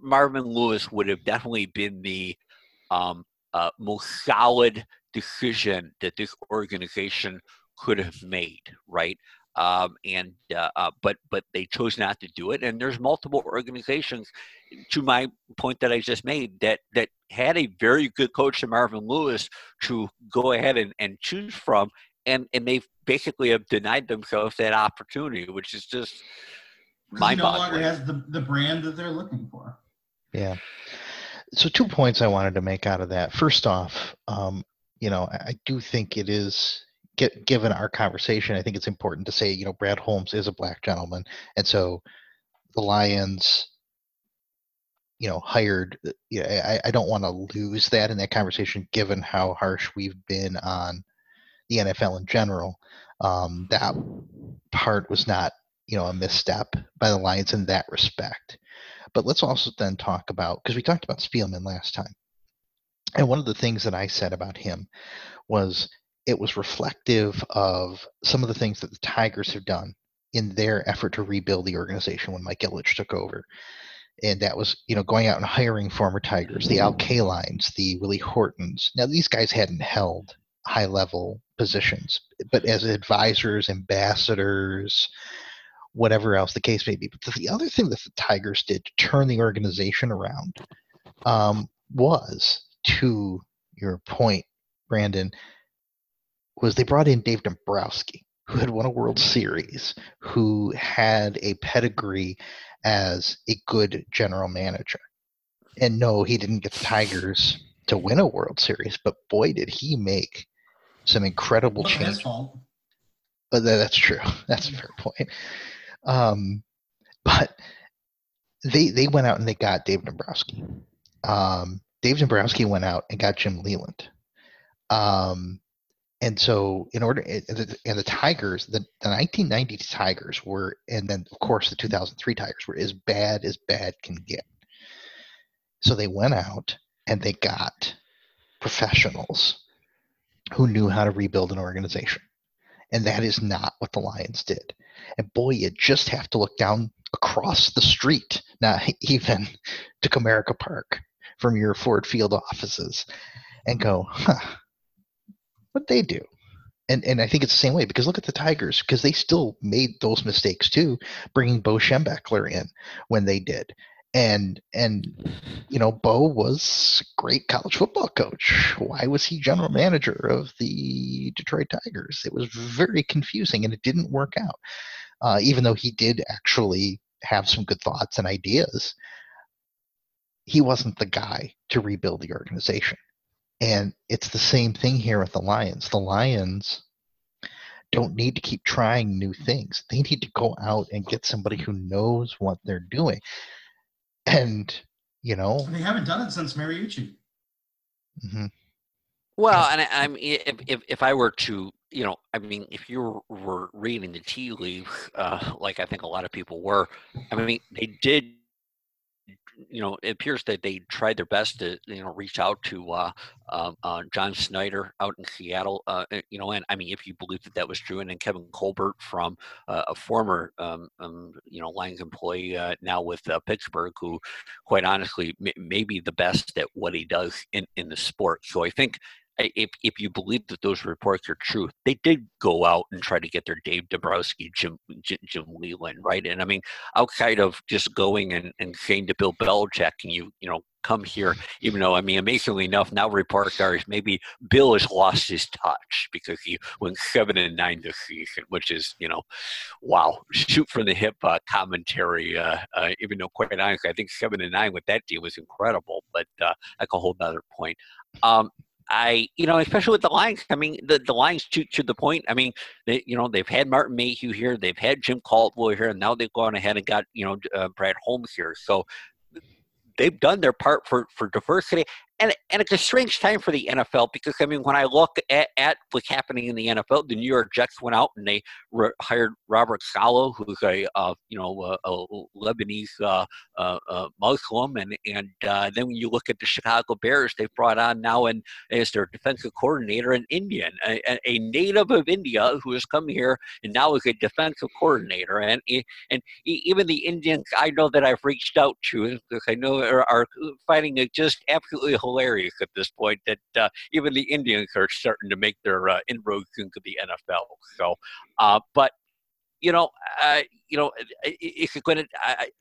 Marvin Lewis would have definitely been the um, uh, most solid decision that this organization could have made, right? Um, and uh, uh, but but they chose not to do it. And there's multiple organizations, to my point that I just made, that that had a very good coach in Marvin Lewis to go ahead and, and choose from, and and they basically have denied themselves that opportunity, which is just he no longer has the, the brand that they're looking for. Yeah. So two points I wanted to make out of that. First off, um, you know, I do think it is get, given our conversation, I think it's important to say, you know, Brad Holmes is a black gentleman, and so the Lions, you know, hired. Uh, you know, I, I don't want to lose that in that conversation, given how harsh we've been on the NFL in general. Um, that part was not you know a misstep by the Lions in that respect. But let's also then talk about because we talked about Spielman last time, and one of the things that I said about him was it was reflective of some of the things that the Tigers have done in their effort to rebuild the organization when Mike Ilitch took over. And that was, you know, going out and hiring former Tigers, the Al Kalines, the Willie Hortons. Now, these guys hadn't held high level positions, but as advisors, ambassadors, whatever else the case may be. But the other thing that the Tigers did to turn the organization around um, was, to your point, Brandon, was they brought in Dave Dombrowski, who had won a World Series, who had a pedigree as a good general manager. And no, he didn't get the Tigers to win a World Series, but boy, did he make some incredible changes. But that's true. That's a fair point. Um, but they they went out and they got Dave Dombrowski. Um, Dave Dombrowski went out and got Jim Leyland. Um, and so in order and the, Tigers, the, the 1990 Tigers were, and then of course the 2003 Tigers were as bad as bad can get. So they went out and they got professionals who knew how to rebuild an organization. And that is not what the Lions did. And boy, you just have to look down across the street, not even to Comerica Park from your Ford Field offices, and go, huh, what they do? and and I think it's the same way because look at the Tigers because they still made those mistakes too, bringing Bo Schembechler in when they did, and and you know Bo was great college football coach. Why was he general manager of the Detroit Tigers? It was very confusing and it didn't work out. Uh, even though he did actually have some good thoughts and ideas, he wasn't the guy to rebuild the organization. And it's the same thing here with the Lions. The Lions don't need to keep trying new things. They need to go out and get somebody who knows what they're doing. And, you know, They haven't done it since Mariucci. mhm. Well, and I, I mean, if, if if I were to, you know, I mean, if you were, were reading the tea leaves, uh, like I think a lot of people were, I mean, they did. You know, it appears that they tried their best to, you know, reach out to uh, uh, uh, John Schneider out in Seattle. Uh, uh, you know, and I mean, if you believe that that was true, and then Kevin Colbert from uh, a former, um, um, you know, Lions employee uh, now with Pittsburgh, who, quite honestly, may, may be the best at what he does in in the sport. So I think if if you believe that those reports are true, they did go out and try to get their Dave Dombrowski, Jim Jim, Jim Leyland, right? And I mean, outside of just going and, and saying to Bill Belichick, and you you know come here, even though I mean, amazingly enough, now reports are maybe Bill has lost his touch because he went seven and nine this season, which is you know, wow, shoot from the hip uh, commentary. Uh, uh, even though quite honestly, I think seven and nine with that team was incredible, but uh, that's a whole other point. Um, I, you know, especially with the Lions. I mean, the, the Lions to to the point. I mean, they, you know, they've had Martin Mayhew here, they've had Jim Caldwell here, and now they've gone ahead and got you know uh, Brad Holmes here. So they've done their part for for diversity. And, and it's a strange time for the NFL because I mean when I look at, at what's happening in the NFL, the New York Jets went out and they re- hired Robert Saleh, who's a uh, you know a, a Lebanese uh, uh, uh, Muslim, and and uh, then when you look at the Chicago Bears, they've brought on now and as their defensive coordinator an Indian, a, a- a native of India who has come here and now is a defensive coordinator, and and even the Indians I know that I've reached out to because I know are, are finding it just absolutely hilarious at this point that uh, even the Indians are starting to make their uh, inroads into the NFL. So, uh, but you know, uh, you know, if you're going to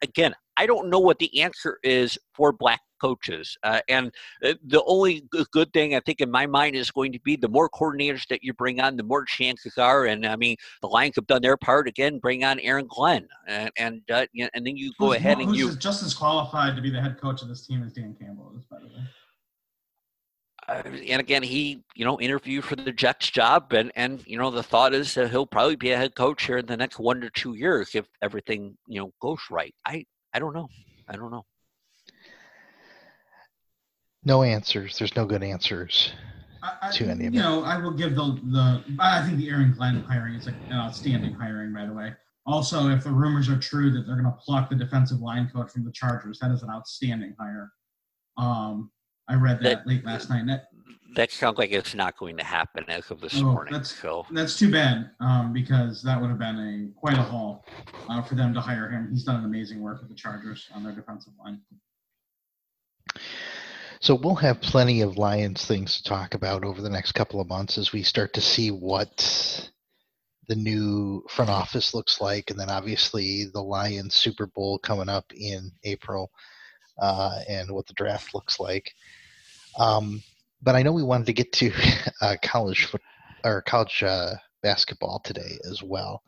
again, I don't know what the answer is for black coaches, uh, and uh, the only good thing I think in my mind is going to be the more coordinators that you bring on, the more chances are. And I mean, the Lions have done their part again. Bring on Aaron Glenn, and and, uh, and then you go Who's- ahead and who's you. just as qualified to be the head coach of this team as Dan Campbell is, by. Uh, and again, he you know interviewed for the Jets job, and and you know the thought is that he'll probably be a head coach here in the next one to two years if everything you know goes right. I I don't know. I don't know. no answers. There's no good answers. I, I, To any of you it. know, I will give the the. I think the Aaron Glenn hiring is like an outstanding hiring, by the way. Also, if the rumors are true that they're going to pluck the defensive line coach from the Chargers, that is an outstanding hire. Um, I read that, That- late last night. That, That sounds like it's not going to happen as of this Oh, morning. that's- So that's too bad um, because that would have been a quite a haul uh, for them to hire him. He's done an amazing work with the Chargers on their defensive line. So we'll have plenty of Lions things to talk about over the next couple of months as we start to see what the new front office looks like, and then obviously the Lions Super Bowl coming up in April, uh, and what the draft looks like. Um, but I know we wanted to get to uh, college foot or college uh, basketball today as well.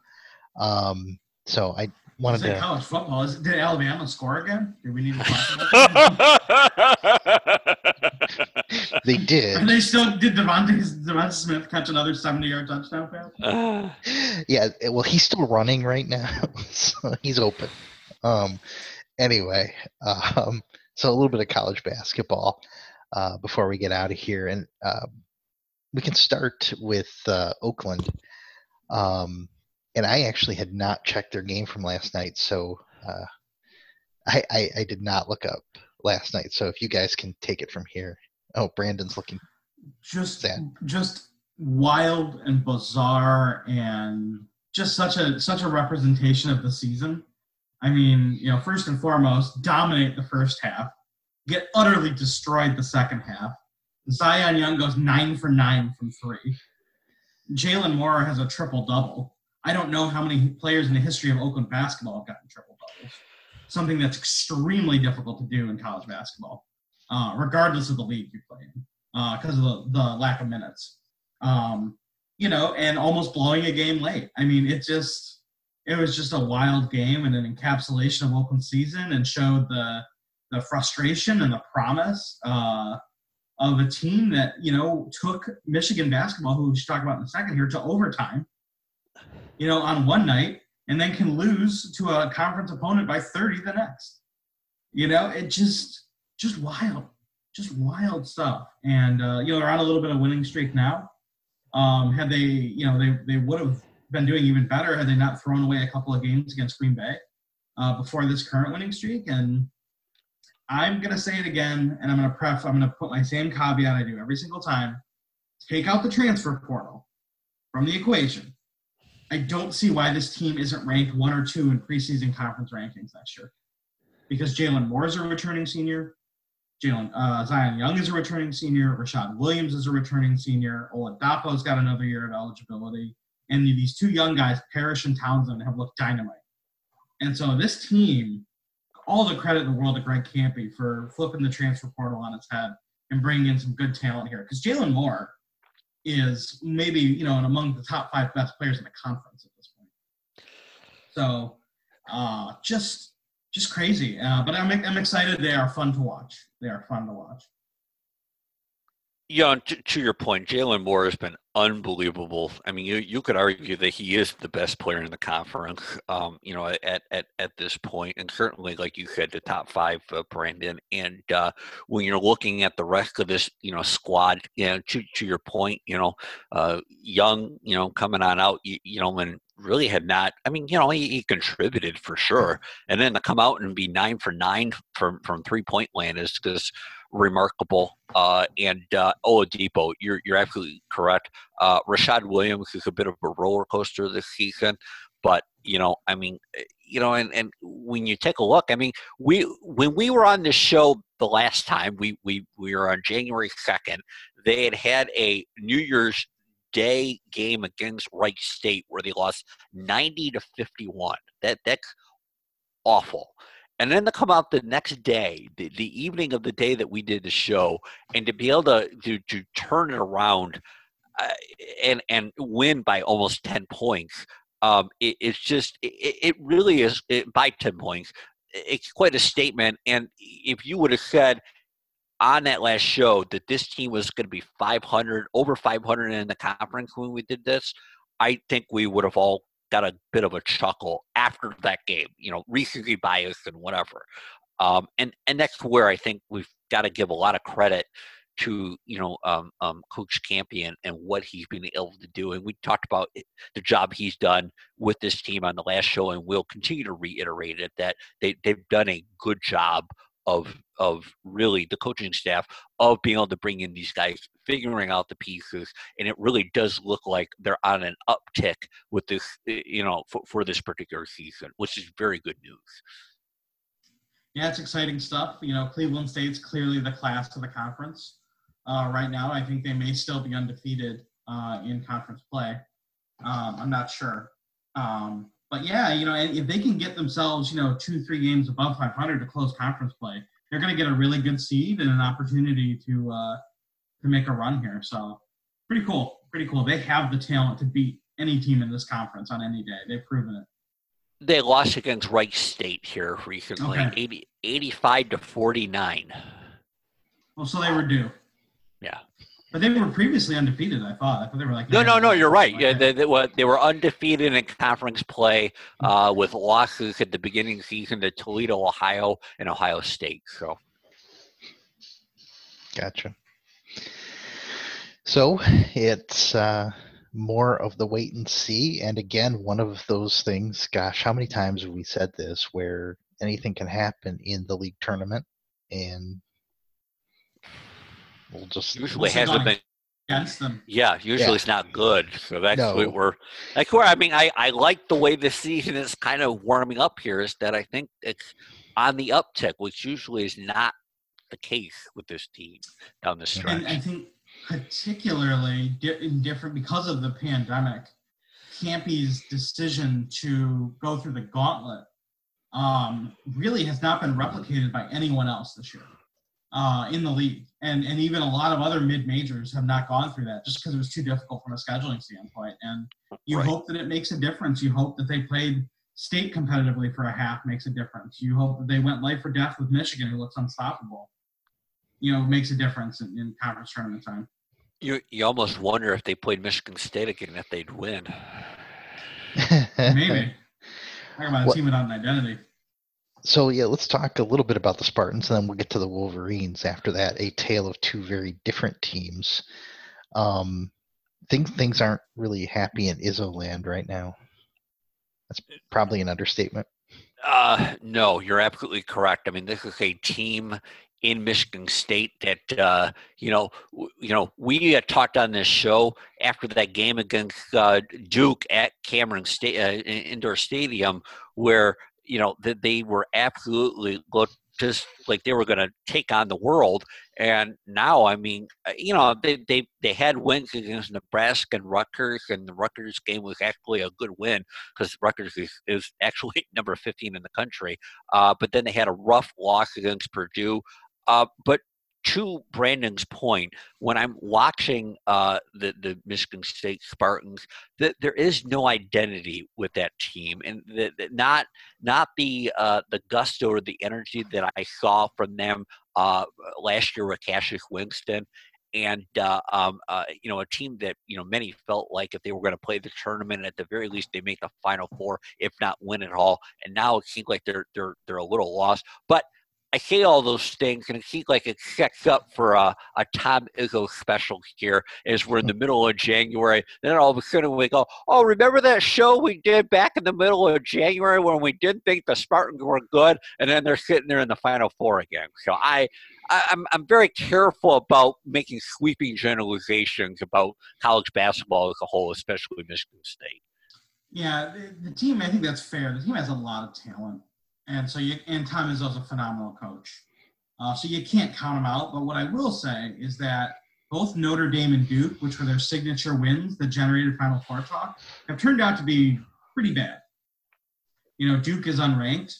Um, so I wanted to. college football? Is, did Alabama score again? Do we need to talk about that? They did. And they still did DeVonta, DeVonta Smith catch another 70 yard touchdown pass? yeah well he's still running right now so he's open um anyway um so a little bit of college basketball uh before we get out of here and um we can start with uh oakland um and i actually had not checked their game from last night so uh i i, I did not look up last night so if you guys can take it from here oh brandon's looking Just, Sad. just wild and bizarre and just such a such a representation of the season. I mean, you know, first and foremost, dominate the first half, get utterly destroyed the second half. Zion Young goes nine for nine from three. Jalen Moore has a triple double. I don't know how many players in the history of Oakland basketball have gotten triple doubles. Something that's extremely difficult to do in college basketball, uh, regardless of the league you play in, because uh, of the, the lack of minutes. Um, you know, and almost blowing a game late. I mean, it just it was just a wild game and an encapsulation of Oakland season, and showed the the frustration and the promise uh, of a team that you know took Michigan basketball, who we should talk about in a second here, to overtime. You know, on one night, and then can lose to a conference opponent by 30 the next. You know, it just just wild, just wild stuff. And uh, you know, they're on a little bit of winning streak now. Um, had they, you know, they they would have been doing even better had they not thrown away a couple of games against Green Bay uh, before this current winning streak. And I'm going to say it again, and I'm going to pref. I'm going to put my same caveat I do every single time. Take out the transfer portal from the equation. I don't see why this team isn't ranked one or two in preseason conference rankings next year. Because Jalen Moore is a returning senior, Jalen uh, Zion Young is a returning senior, Rashad Williams is a returning senior, Oladapo's got another year of eligibility, and these two young guys, Parrish and Townsend, have looked dynamite. And so this team all the credit in the world to Greg Kampe for flipping the transfer portal on its head and bringing in some good talent here. Because Jalen Moore is maybe you know among the top five best players in the conference at this point. So uh, just just crazy. Uh, but I'm I'm excited. They are fun to watch. They are fun to watch. Yeah, to, to your point, Jalen Moore has been unbelievable. I mean, you you could argue that he is the best player in the conference. Um, you know, at at at this point, and certainly, like you said, the top five, uh, Brandon. And uh, when you're looking at the rest of this, you know, squad, you know, to to your point, you know, uh, young, you know, coming on out, you, you know, and really had not. I mean, you know, he, he, contributed for sure, and then to come out and be nine for nine from from three point land is just remarkable. Uh, and uh, Oladapo, you're you're absolutely correct. Uh, Rashad Williams is a bit of a roller coaster this season, but you know, I mean, eh, you know, and and when you take a look, I mean, we when we were on this show the last time, we we we were on January second. They had had a New Year's Day game against Wright State where they lost ninety to fifty one. That that's awful and then to come out the next day, the, the evening of the day that we did the show, and to be able to to, to turn it around uh, and and win by almost ten points, um, it, it's just it, it really is it, by ten points. It's quite a statement. And if you would have said on that last show that this team was going to be 500 over 500 in the conference when we did this, I think we would have all got a bit of a chuckle after that game, you know, recency bias and whatever. Um, and and that's where I think we've got to give a lot of credit to you know um, um, Coach Campion and what he's been able to do. And we talked about the job he's done with this team on the last show, and we'll continue to reiterate it that they they've done a good job of of really the coaching staff of being able to bring in these guys, figuring out the pieces, and it really does look like they're on an uptick with this, eh, you know, for, for this particular season, which is very good news. Yeah, it's exciting stuff. You know, Cleveland State's clearly the class of the conference uh, right now. I think they may still be undefeated uh, in conference play. Um, I'm not sure. Um, but yeah, you know, if they can get themselves, you know, two, three games above 500 to close conference play, they're going to get a really good seed and an opportunity to uh, to make a run here. So pretty cool, pretty cool. They have the talent to beat any team in this conference on any day. They've proven it. They lost against Wright State here recently, okay. 80, 85 to 49. Well, so they were due. Yeah. But they were previously undefeated. I thought. I thought they were like. No, no, no. You're right. Yeah, they, they, were, they were undefeated in conference play uh, with losses at the beginning of the season to Toledo, Ohio, and Ohio State. So. Gotcha. So it's uh, more of the wait and see, and again, one of those things. Gosh, how many times have we said this? Where anything can happen in the league tournament, and We'll just usually hasn't been against them. Yeah, usually yeah. it's not good. So that's no. what we're like. Where I mean, I I like the way this season is kind of warming up here. Is that I think it's on the uptick, which usually is not the case with this team down the stretch. And I think particularly di- in different because of the pandemic. Kampe's decision to go through the gauntlet um, really has not been replicated by anyone else this year uh, in the league, and and even a lot of other mid majors have not gone through that just because it was too difficult from a scheduling standpoint. And you Right. hope that it makes a difference. You hope that they played state competitively for a half makes a difference. You hope that they went life or death with Michigan, who looks unstoppable. You know, makes a difference in, in conference tournament time. You you almost wonder if they played Michigan State again if they'd win. Maybe. Talk about a team without an identity. So yeah, let's talk a little bit about the Spartans, and then we'll get to the Wolverines after that. A tale of two very different teams. Um, things things aren't really happy in Izzoland right now. That's probably an understatement. Uh, no, you're absolutely correct. I mean, this is a team in Michigan State that uh, you know, w- you know, we talked on this show after that game against uh, Duke at Cameron State uh, Indoor Stadium, where you know that they were absolutely looked just like they were going to take on the world. And now, I mean, uh, you know, they they they had wins against Nebraska and Rutgers, and the Rutgers game was actually a good win because Rutgers is, is actually number 15 in the country. Uh, but then they had a rough loss against Purdue. Uh, but to Brandon's point, when I'm watching uh, the the Michigan State Spartans, that there is no identity with that team, and the, the- not not the uh, the gusto or the energy that I saw from them uh, last year with Cassius Winston. And uh, um, uh, you know a team that you know many felt like if they were going to play the tournament at the very least they make the final four if not win it all. And now it seems like they're they're they're a little lost. But I say all those things, and it seems like it sets up for a, a Tom Izzo special here as we're in the mm. middle of January. Then all of a sudden we go, oh, remember that show we did back in the middle of January when we didn't think the Spartans were good, and then they're sitting there in the Final Four again. So I, I I'm I'm very careful about making sweeping generalizations about college basketball as a whole, especially Michigan State. Yeah, the, the team. I think that's fair. The team has a lot of talent, and so you and Tom Izzo's a phenomenal coach. Uh, so you can't count them out. But what I will say is that both Notre Dame and Duke, which were their signature wins that generated Final Four talk, have turned out to be pretty bad. You know, Duke is unranked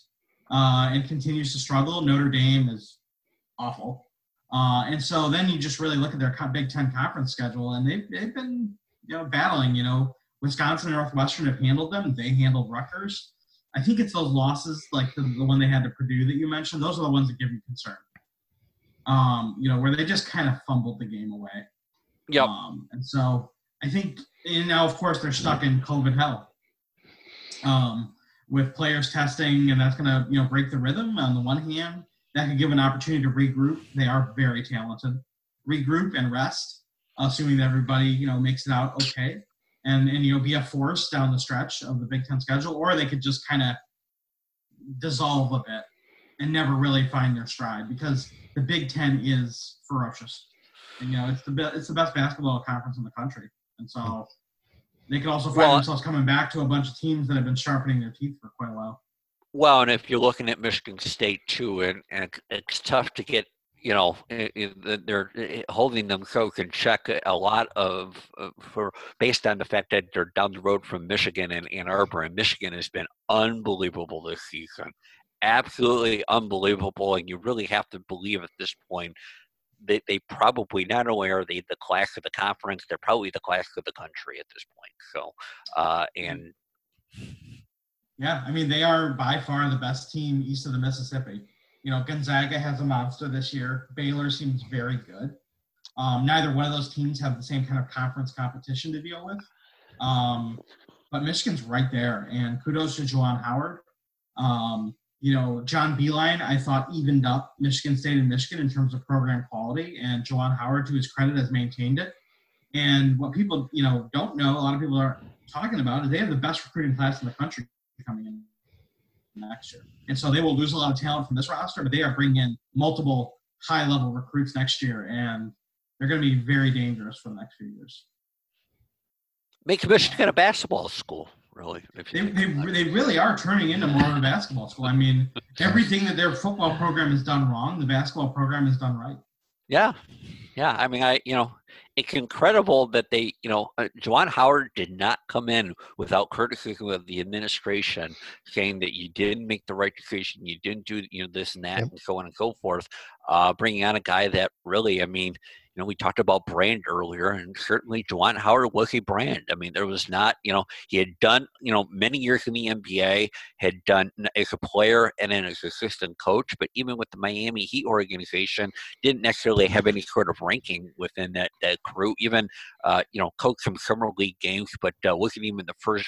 uh, and continues to struggle. Notre Dame is awful. Uh, and so then you just really look at their Big Ten conference schedule, and they've, they've been you know battling. You know, Wisconsin and Northwestern have handled them. They handled Rutgers. I think it's those losses, like the, the one they had to Purdue that you mentioned. Those are the ones that give me concern. Um, you know, where they just kind of fumbled the game away. Yep. Um, and so I think, and now of course they're stuck in COVID hell. Um, with players testing, and that's going to you know break the rhythm. On the one hand, that could give an opportunity to regroup. They are very talented. Regroup and rest, assuming that everybody you know makes it out okay, and and you know be a force down the stretch of the Big Ten schedule, or they could just kind of dissolve a bit and never really find their stride because the Big Ten is ferocious. And, you know, it's the be- it's the best basketball conference in the country, and so they could also find Well- themselves coming back to a bunch of teams that have been sharpening their teeth for quite a while. Well, and if you're looking at Michigan State too, and, and it's tough to get, you know, i- i- they're eh, holding themselves in check a lot of uh, for based on the fact that they're down the road from Michigan and Ann Arbor, and Michigan has been unbelievable this season, absolutely unbelievable, and you really have to believe at this point. They, they probably not only are they the class of the conference, they're probably the class of the country at this point. So, uh, and Yeah, I mean they are by far the best team east of the Mississippi. You know, Gonzaga has a monster this year. Baylor seems very good. Um, neither one of those teams have the same kind of conference competition to deal with. Um, but Michigan's right there, and kudos to Juwan Howard. Um, you know, John Beilein, I thought evened up Michigan State and Michigan in terms of program quality, and Juwan Howard, to his credit, has maintained it. And what people, you know, don't know, a lot of people are talking about, is they have the best recruiting class in the country coming in next year. And so they will lose a lot of talent from this roster, but they are bringing in multiple high level recruits next year, and they're going to be very dangerous for the next few years. make Michigan a basketball school, really. They, they, they really are turning into more of a basketball school. I mean, everything that their football program has done wrong, the basketball program has done right. Yeah, yeah. I mean, I you know, it's incredible that they, you know, uh, Juwan Howard did not come in without criticism of the administration saying that you didn't make the right decision, you didn't do, you know, this and that, yep. and so on and so forth. Uh, bringing on a guy that really, I mean, know, we talked about brand earlier, and certainly Juwan Howard was a brand. I mean, there was not, you know, he had done, you know, many years in the NBA, had done as a player and then as assistant coach, but even with the Miami Heat organization, didn't necessarily have any sort of ranking within that, that crew. Even, uh, you know, coached some summer league games, but uh, wasn't even the first,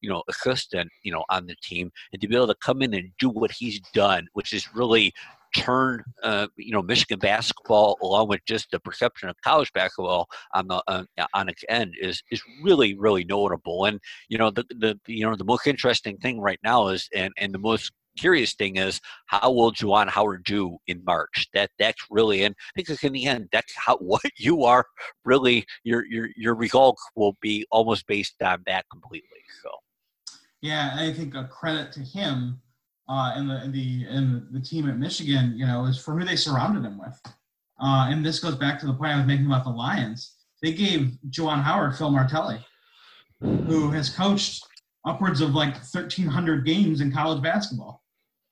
you know, assistant, you know, on the team. And to be able to come in and do what he's done, which is really turn uh, you know Michigan basketball along with just the perception of college basketball on the uh, on its end is is really really notable and you know the, the you know the most interesting thing right now is and and the most curious thing is how will Juwan Howard do in March? That that's really and because in the end that's how what you are really your your your result will be almost based on that completely. So yeah, I think a credit to him uh, and the and the and the team at Michigan, you know, is for who they surrounded him with. Uh, and this goes back to the point I was making about the Lions. They gave Juwan Howard Phil Martelli, who has coached upwards of like 1,300 games in college basketball.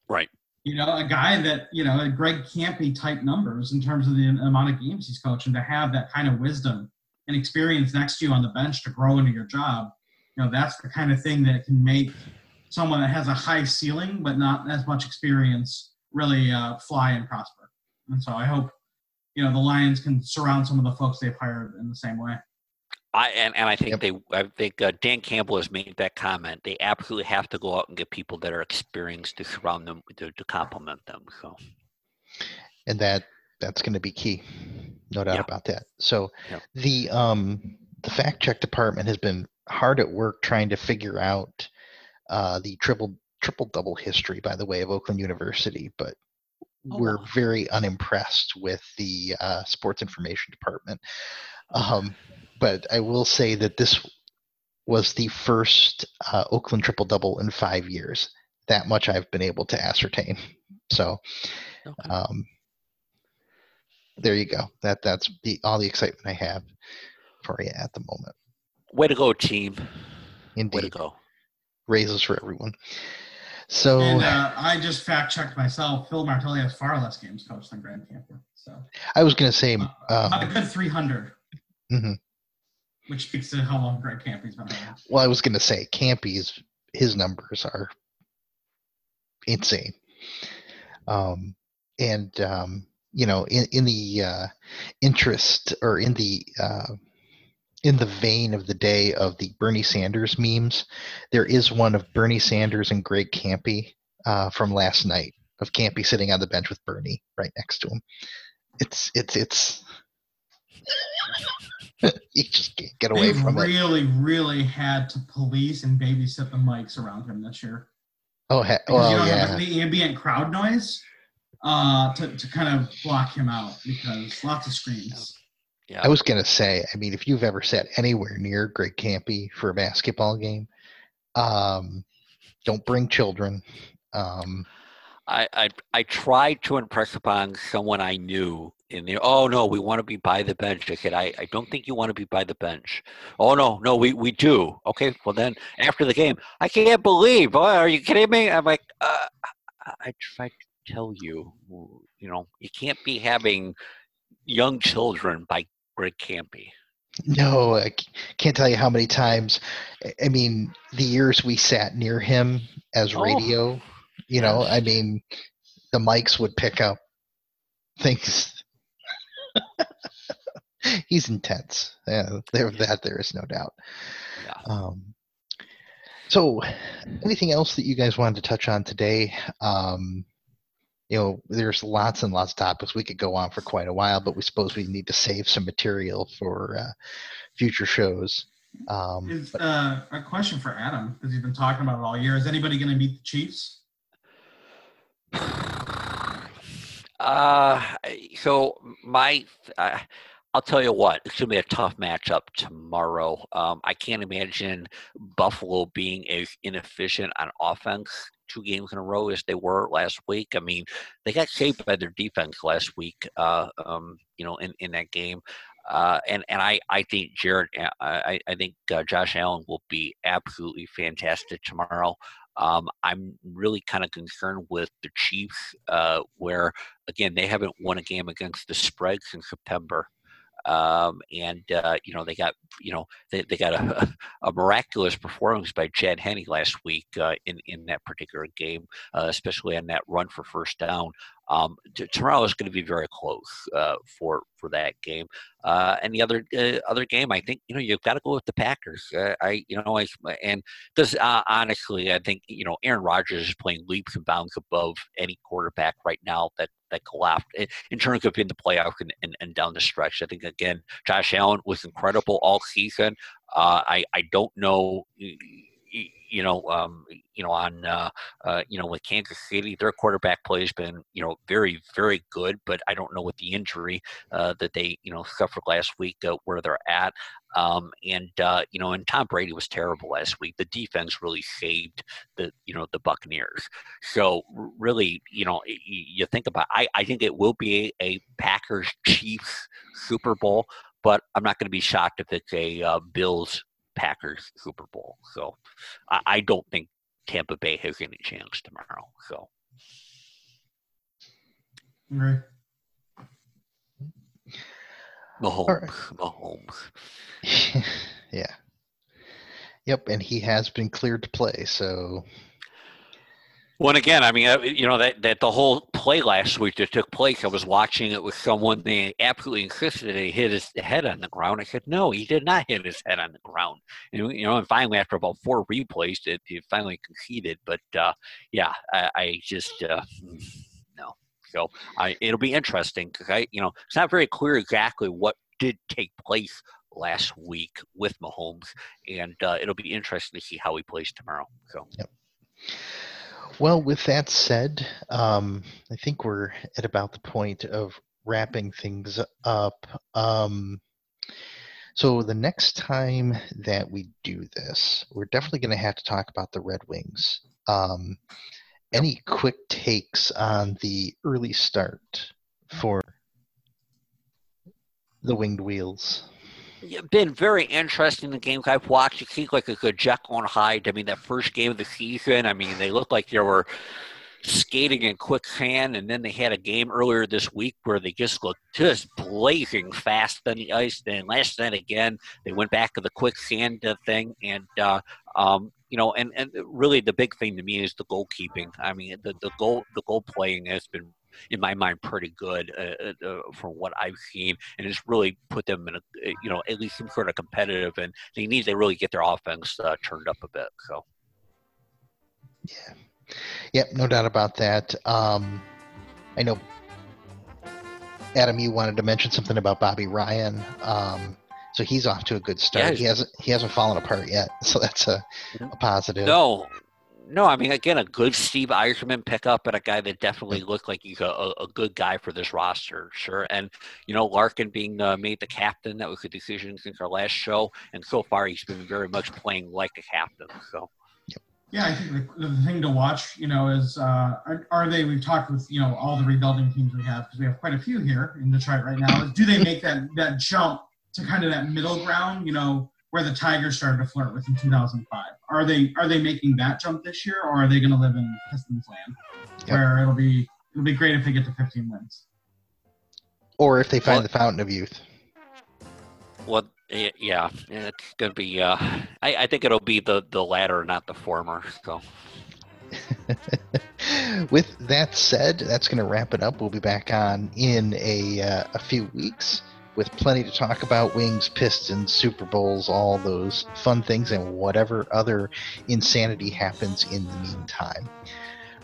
Right. You know, a guy that you know, Greg Kampe type numbers in terms of the amount of games he's coached, and to have that kind of wisdom and experience next to you on the bench to grow into your job, you know, that's the kind of thing that can make someone that has a high ceiling but not as much experience really uh, fly and prosper. And so I hope you know the Lions can surround some of the folks they've hired in the same way. I and, and I think yep. they I think uh, Dan Campbell has made that comment. They absolutely have to go out and get people that are experienced to surround them to, to complement them. So, and that that's going to be key, no doubt about that. So, the um the fact check department has been hard at work trying to figure out uh, the triple triple double history, by the way, of Oakland University, but oh, we're wow. very unimpressed with the uh, sports information department. Um, but I will say that this was the first uh, Oakland triple double in five years. That much I've been able to ascertain. So, okay. um, there you go. That that's the all the excitement I have for you at the moment. Way to go, team! Indeed. Way to go raises for everyone. So and, uh, I just fact checked myself. Phil Martelli has far less games coached than Greg Kampe. So I was going to say uh, um, a good 300, mm-hmm. which speaks to how long Greg Kampe's been around. Well, I was going to say Kampe's his numbers are insane, um, and um, you know, in in the uh, interest or in the uh, in the vein of the day of the Bernie Sanders memes, there is one of Bernie Sanders and Greg Kampe uh, from last night of Kampe sitting on the bench with Bernie right next to him. It's it's it's. you just can't get away they from really, it. Really, really had to police and babysit the mics around him this year. Oh, he- well, you don't yeah. Have the ambient crowd noise uh, to to kind of block him out because lots of screams. Yeah. I was gonna say, I mean, if you've ever sat anywhere near Greg Kampe for a basketball game, um, don't bring children. Um, I, I I tried to impress upon someone I knew in the oh no we want to be by the bench I said I, I don't think you want to be by the bench oh no no we, we do okay well then after the game I can't believe oh, are you kidding me I'm like uh, I tried to tell you you know you can't be having young children by Greg Kampe? No, I can't tell you how many times. I mean, the years we sat near him as oh. radio, you know, I mean, the mics would pick up things. He's intense. Yeah, there that there is no doubt. Yeah. Um, so, anything else that you guys wanted to touch on today? Um, you know, there's lots and lots of topics we could go on for quite a while, but we suppose we need to save some material for uh, future shows. Um, is uh, a question for Adam because he's been talking about it all year. Is anybody going to meet the Chiefs? Uh, so my, uh, I'll tell you what, it's gonna be a tough matchup tomorrow. Um, I can't imagine Buffalo being as inefficient on offense two games in a row as they were last week. I mean, they got shaped by their defense last week. Uh, um, you know, in in that game. Uh, and and I, I think Jared, uh, I, I think uh, Josh Allen will be absolutely fantastic tomorrow. Um, I'm really kind of concerned with the Chiefs, uh, where again they haven't won a game against the spread since September. Um, and uh, you know they got you know they, they got a, a miraculous performance by Chad Henne last week uh, in in that particular game, uh, especially on that run for first down. Um, tomorrow is going to be very close uh, for for that game. Uh, and the other uh, other game, I think you know you've got to go with the Packers. Uh, I you know I and because uh, honestly, I think you know Aaron Rodgers is playing leaps and bounds above any quarterback right now that that collapsed in, in terms of in the playoff and, and, and, down the stretch. I think again, Josh Allen was incredible all season. Uh, I I don't know you know, um, you know, on uh, uh, you know with Kansas City, their quarterback play has been you know very very good, but I don't know what the injury uh, that they you know suffered last week uh, where they're at. Um, and uh, you know, and Tom Brady was terrible last week. The defense really saved the you know the Buccaneers. So really, you know, you think about. I I think it will be a, a Packers Chiefs Super Bowl but I'm not going to be shocked if it's a uh, Bills Packers Super Bowl. So I, I don't think Tampa Bay has any chance tomorrow. So. Right. Mahomes. Right. Mahomes. yeah. Yep, and he has been cleared to play, so well, again, I mean, uh, you know that that the whole play last week that took place, I was watching it with someone. They absolutely insisted that he hit his head on the ground. I said, no, he did not hit his head on the ground. And you know, and finally, after about four replays, it, he finally conceded. But uh, yeah, I, I just uh, no. So I, it'll be interesting because I, you know, it's not very clear exactly what did take place last week with Mahomes, and uh, it'll be interesting to see how he plays tomorrow. So. Yep. Well, with that said, um, I think we're at about the point of wrapping things up. Um, so the next time that we do this, we're definitely going to have to talk about the Red Wings. Um, any quick takes on the early start for the Winged Wheels? Been very interesting. The games I've watched, it seems like a good Jekyll and Hyde. I mean, that first game of the season, I mean, they looked like they were skating in quicksand, and then they had a game earlier this week where they just looked just blazing fast on the ice. Then last night again, they went back to the quicksand thing, and uh, um, you know, and and really the big thing to me is the goalkeeping. I mean, the the goal the goal playing has been in my mind, pretty good uh, uh, uh, from what I've seen, and it's really put them in a, uh, you know, at least some sort of competitive, and they need to really get their offense uh, turned up a bit. So, yeah, yep, no doubt about that. Um, I know, Adam, you wanted to mention something about Bobby Ryan. Um, so he's off to a good start. Yeah, he hasn't he hasn't fallen apart yet, so that's a, a positive. No, no, I mean, again, a good Steve Yzerman pickup and a guy that definitely looked like he's a, a, good guy for this roster, sure. And, you know, Larkin being uh, made the captain, that was a decision since our last show. And so far, he's been very much playing like a captain. So, yeah, I think the, the thing to watch, you know, is uh, are, are, they? We've talked with you know all the rebuilding teams we have because we have quite a few here in Detroit right now. Is do they make that that jump to kind of that middle ground? You know, where the Tigers started to flirt with in 2005. Are they are they making that jump this year, or are they going to live in Pistons land, yep. where it'll be it'll be great if they get to 15 wins, or if they find well, the fountain of youth. Well, yeah, it's going to be. Uh, I, I think it'll be the the latter, not the former. So. With that said, that's going to wrap it up. We'll be back on in a uh, a few weeks with plenty to talk about wings, pistons, Super Bowls, all those fun things, and whatever other insanity happens in the meantime.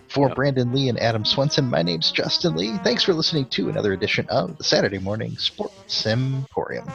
For yep. Brandon Lee and Adam Swenson, my name's Justin Lee. Thanks for listening to another edition of the Saturday Morning Sports Emporium.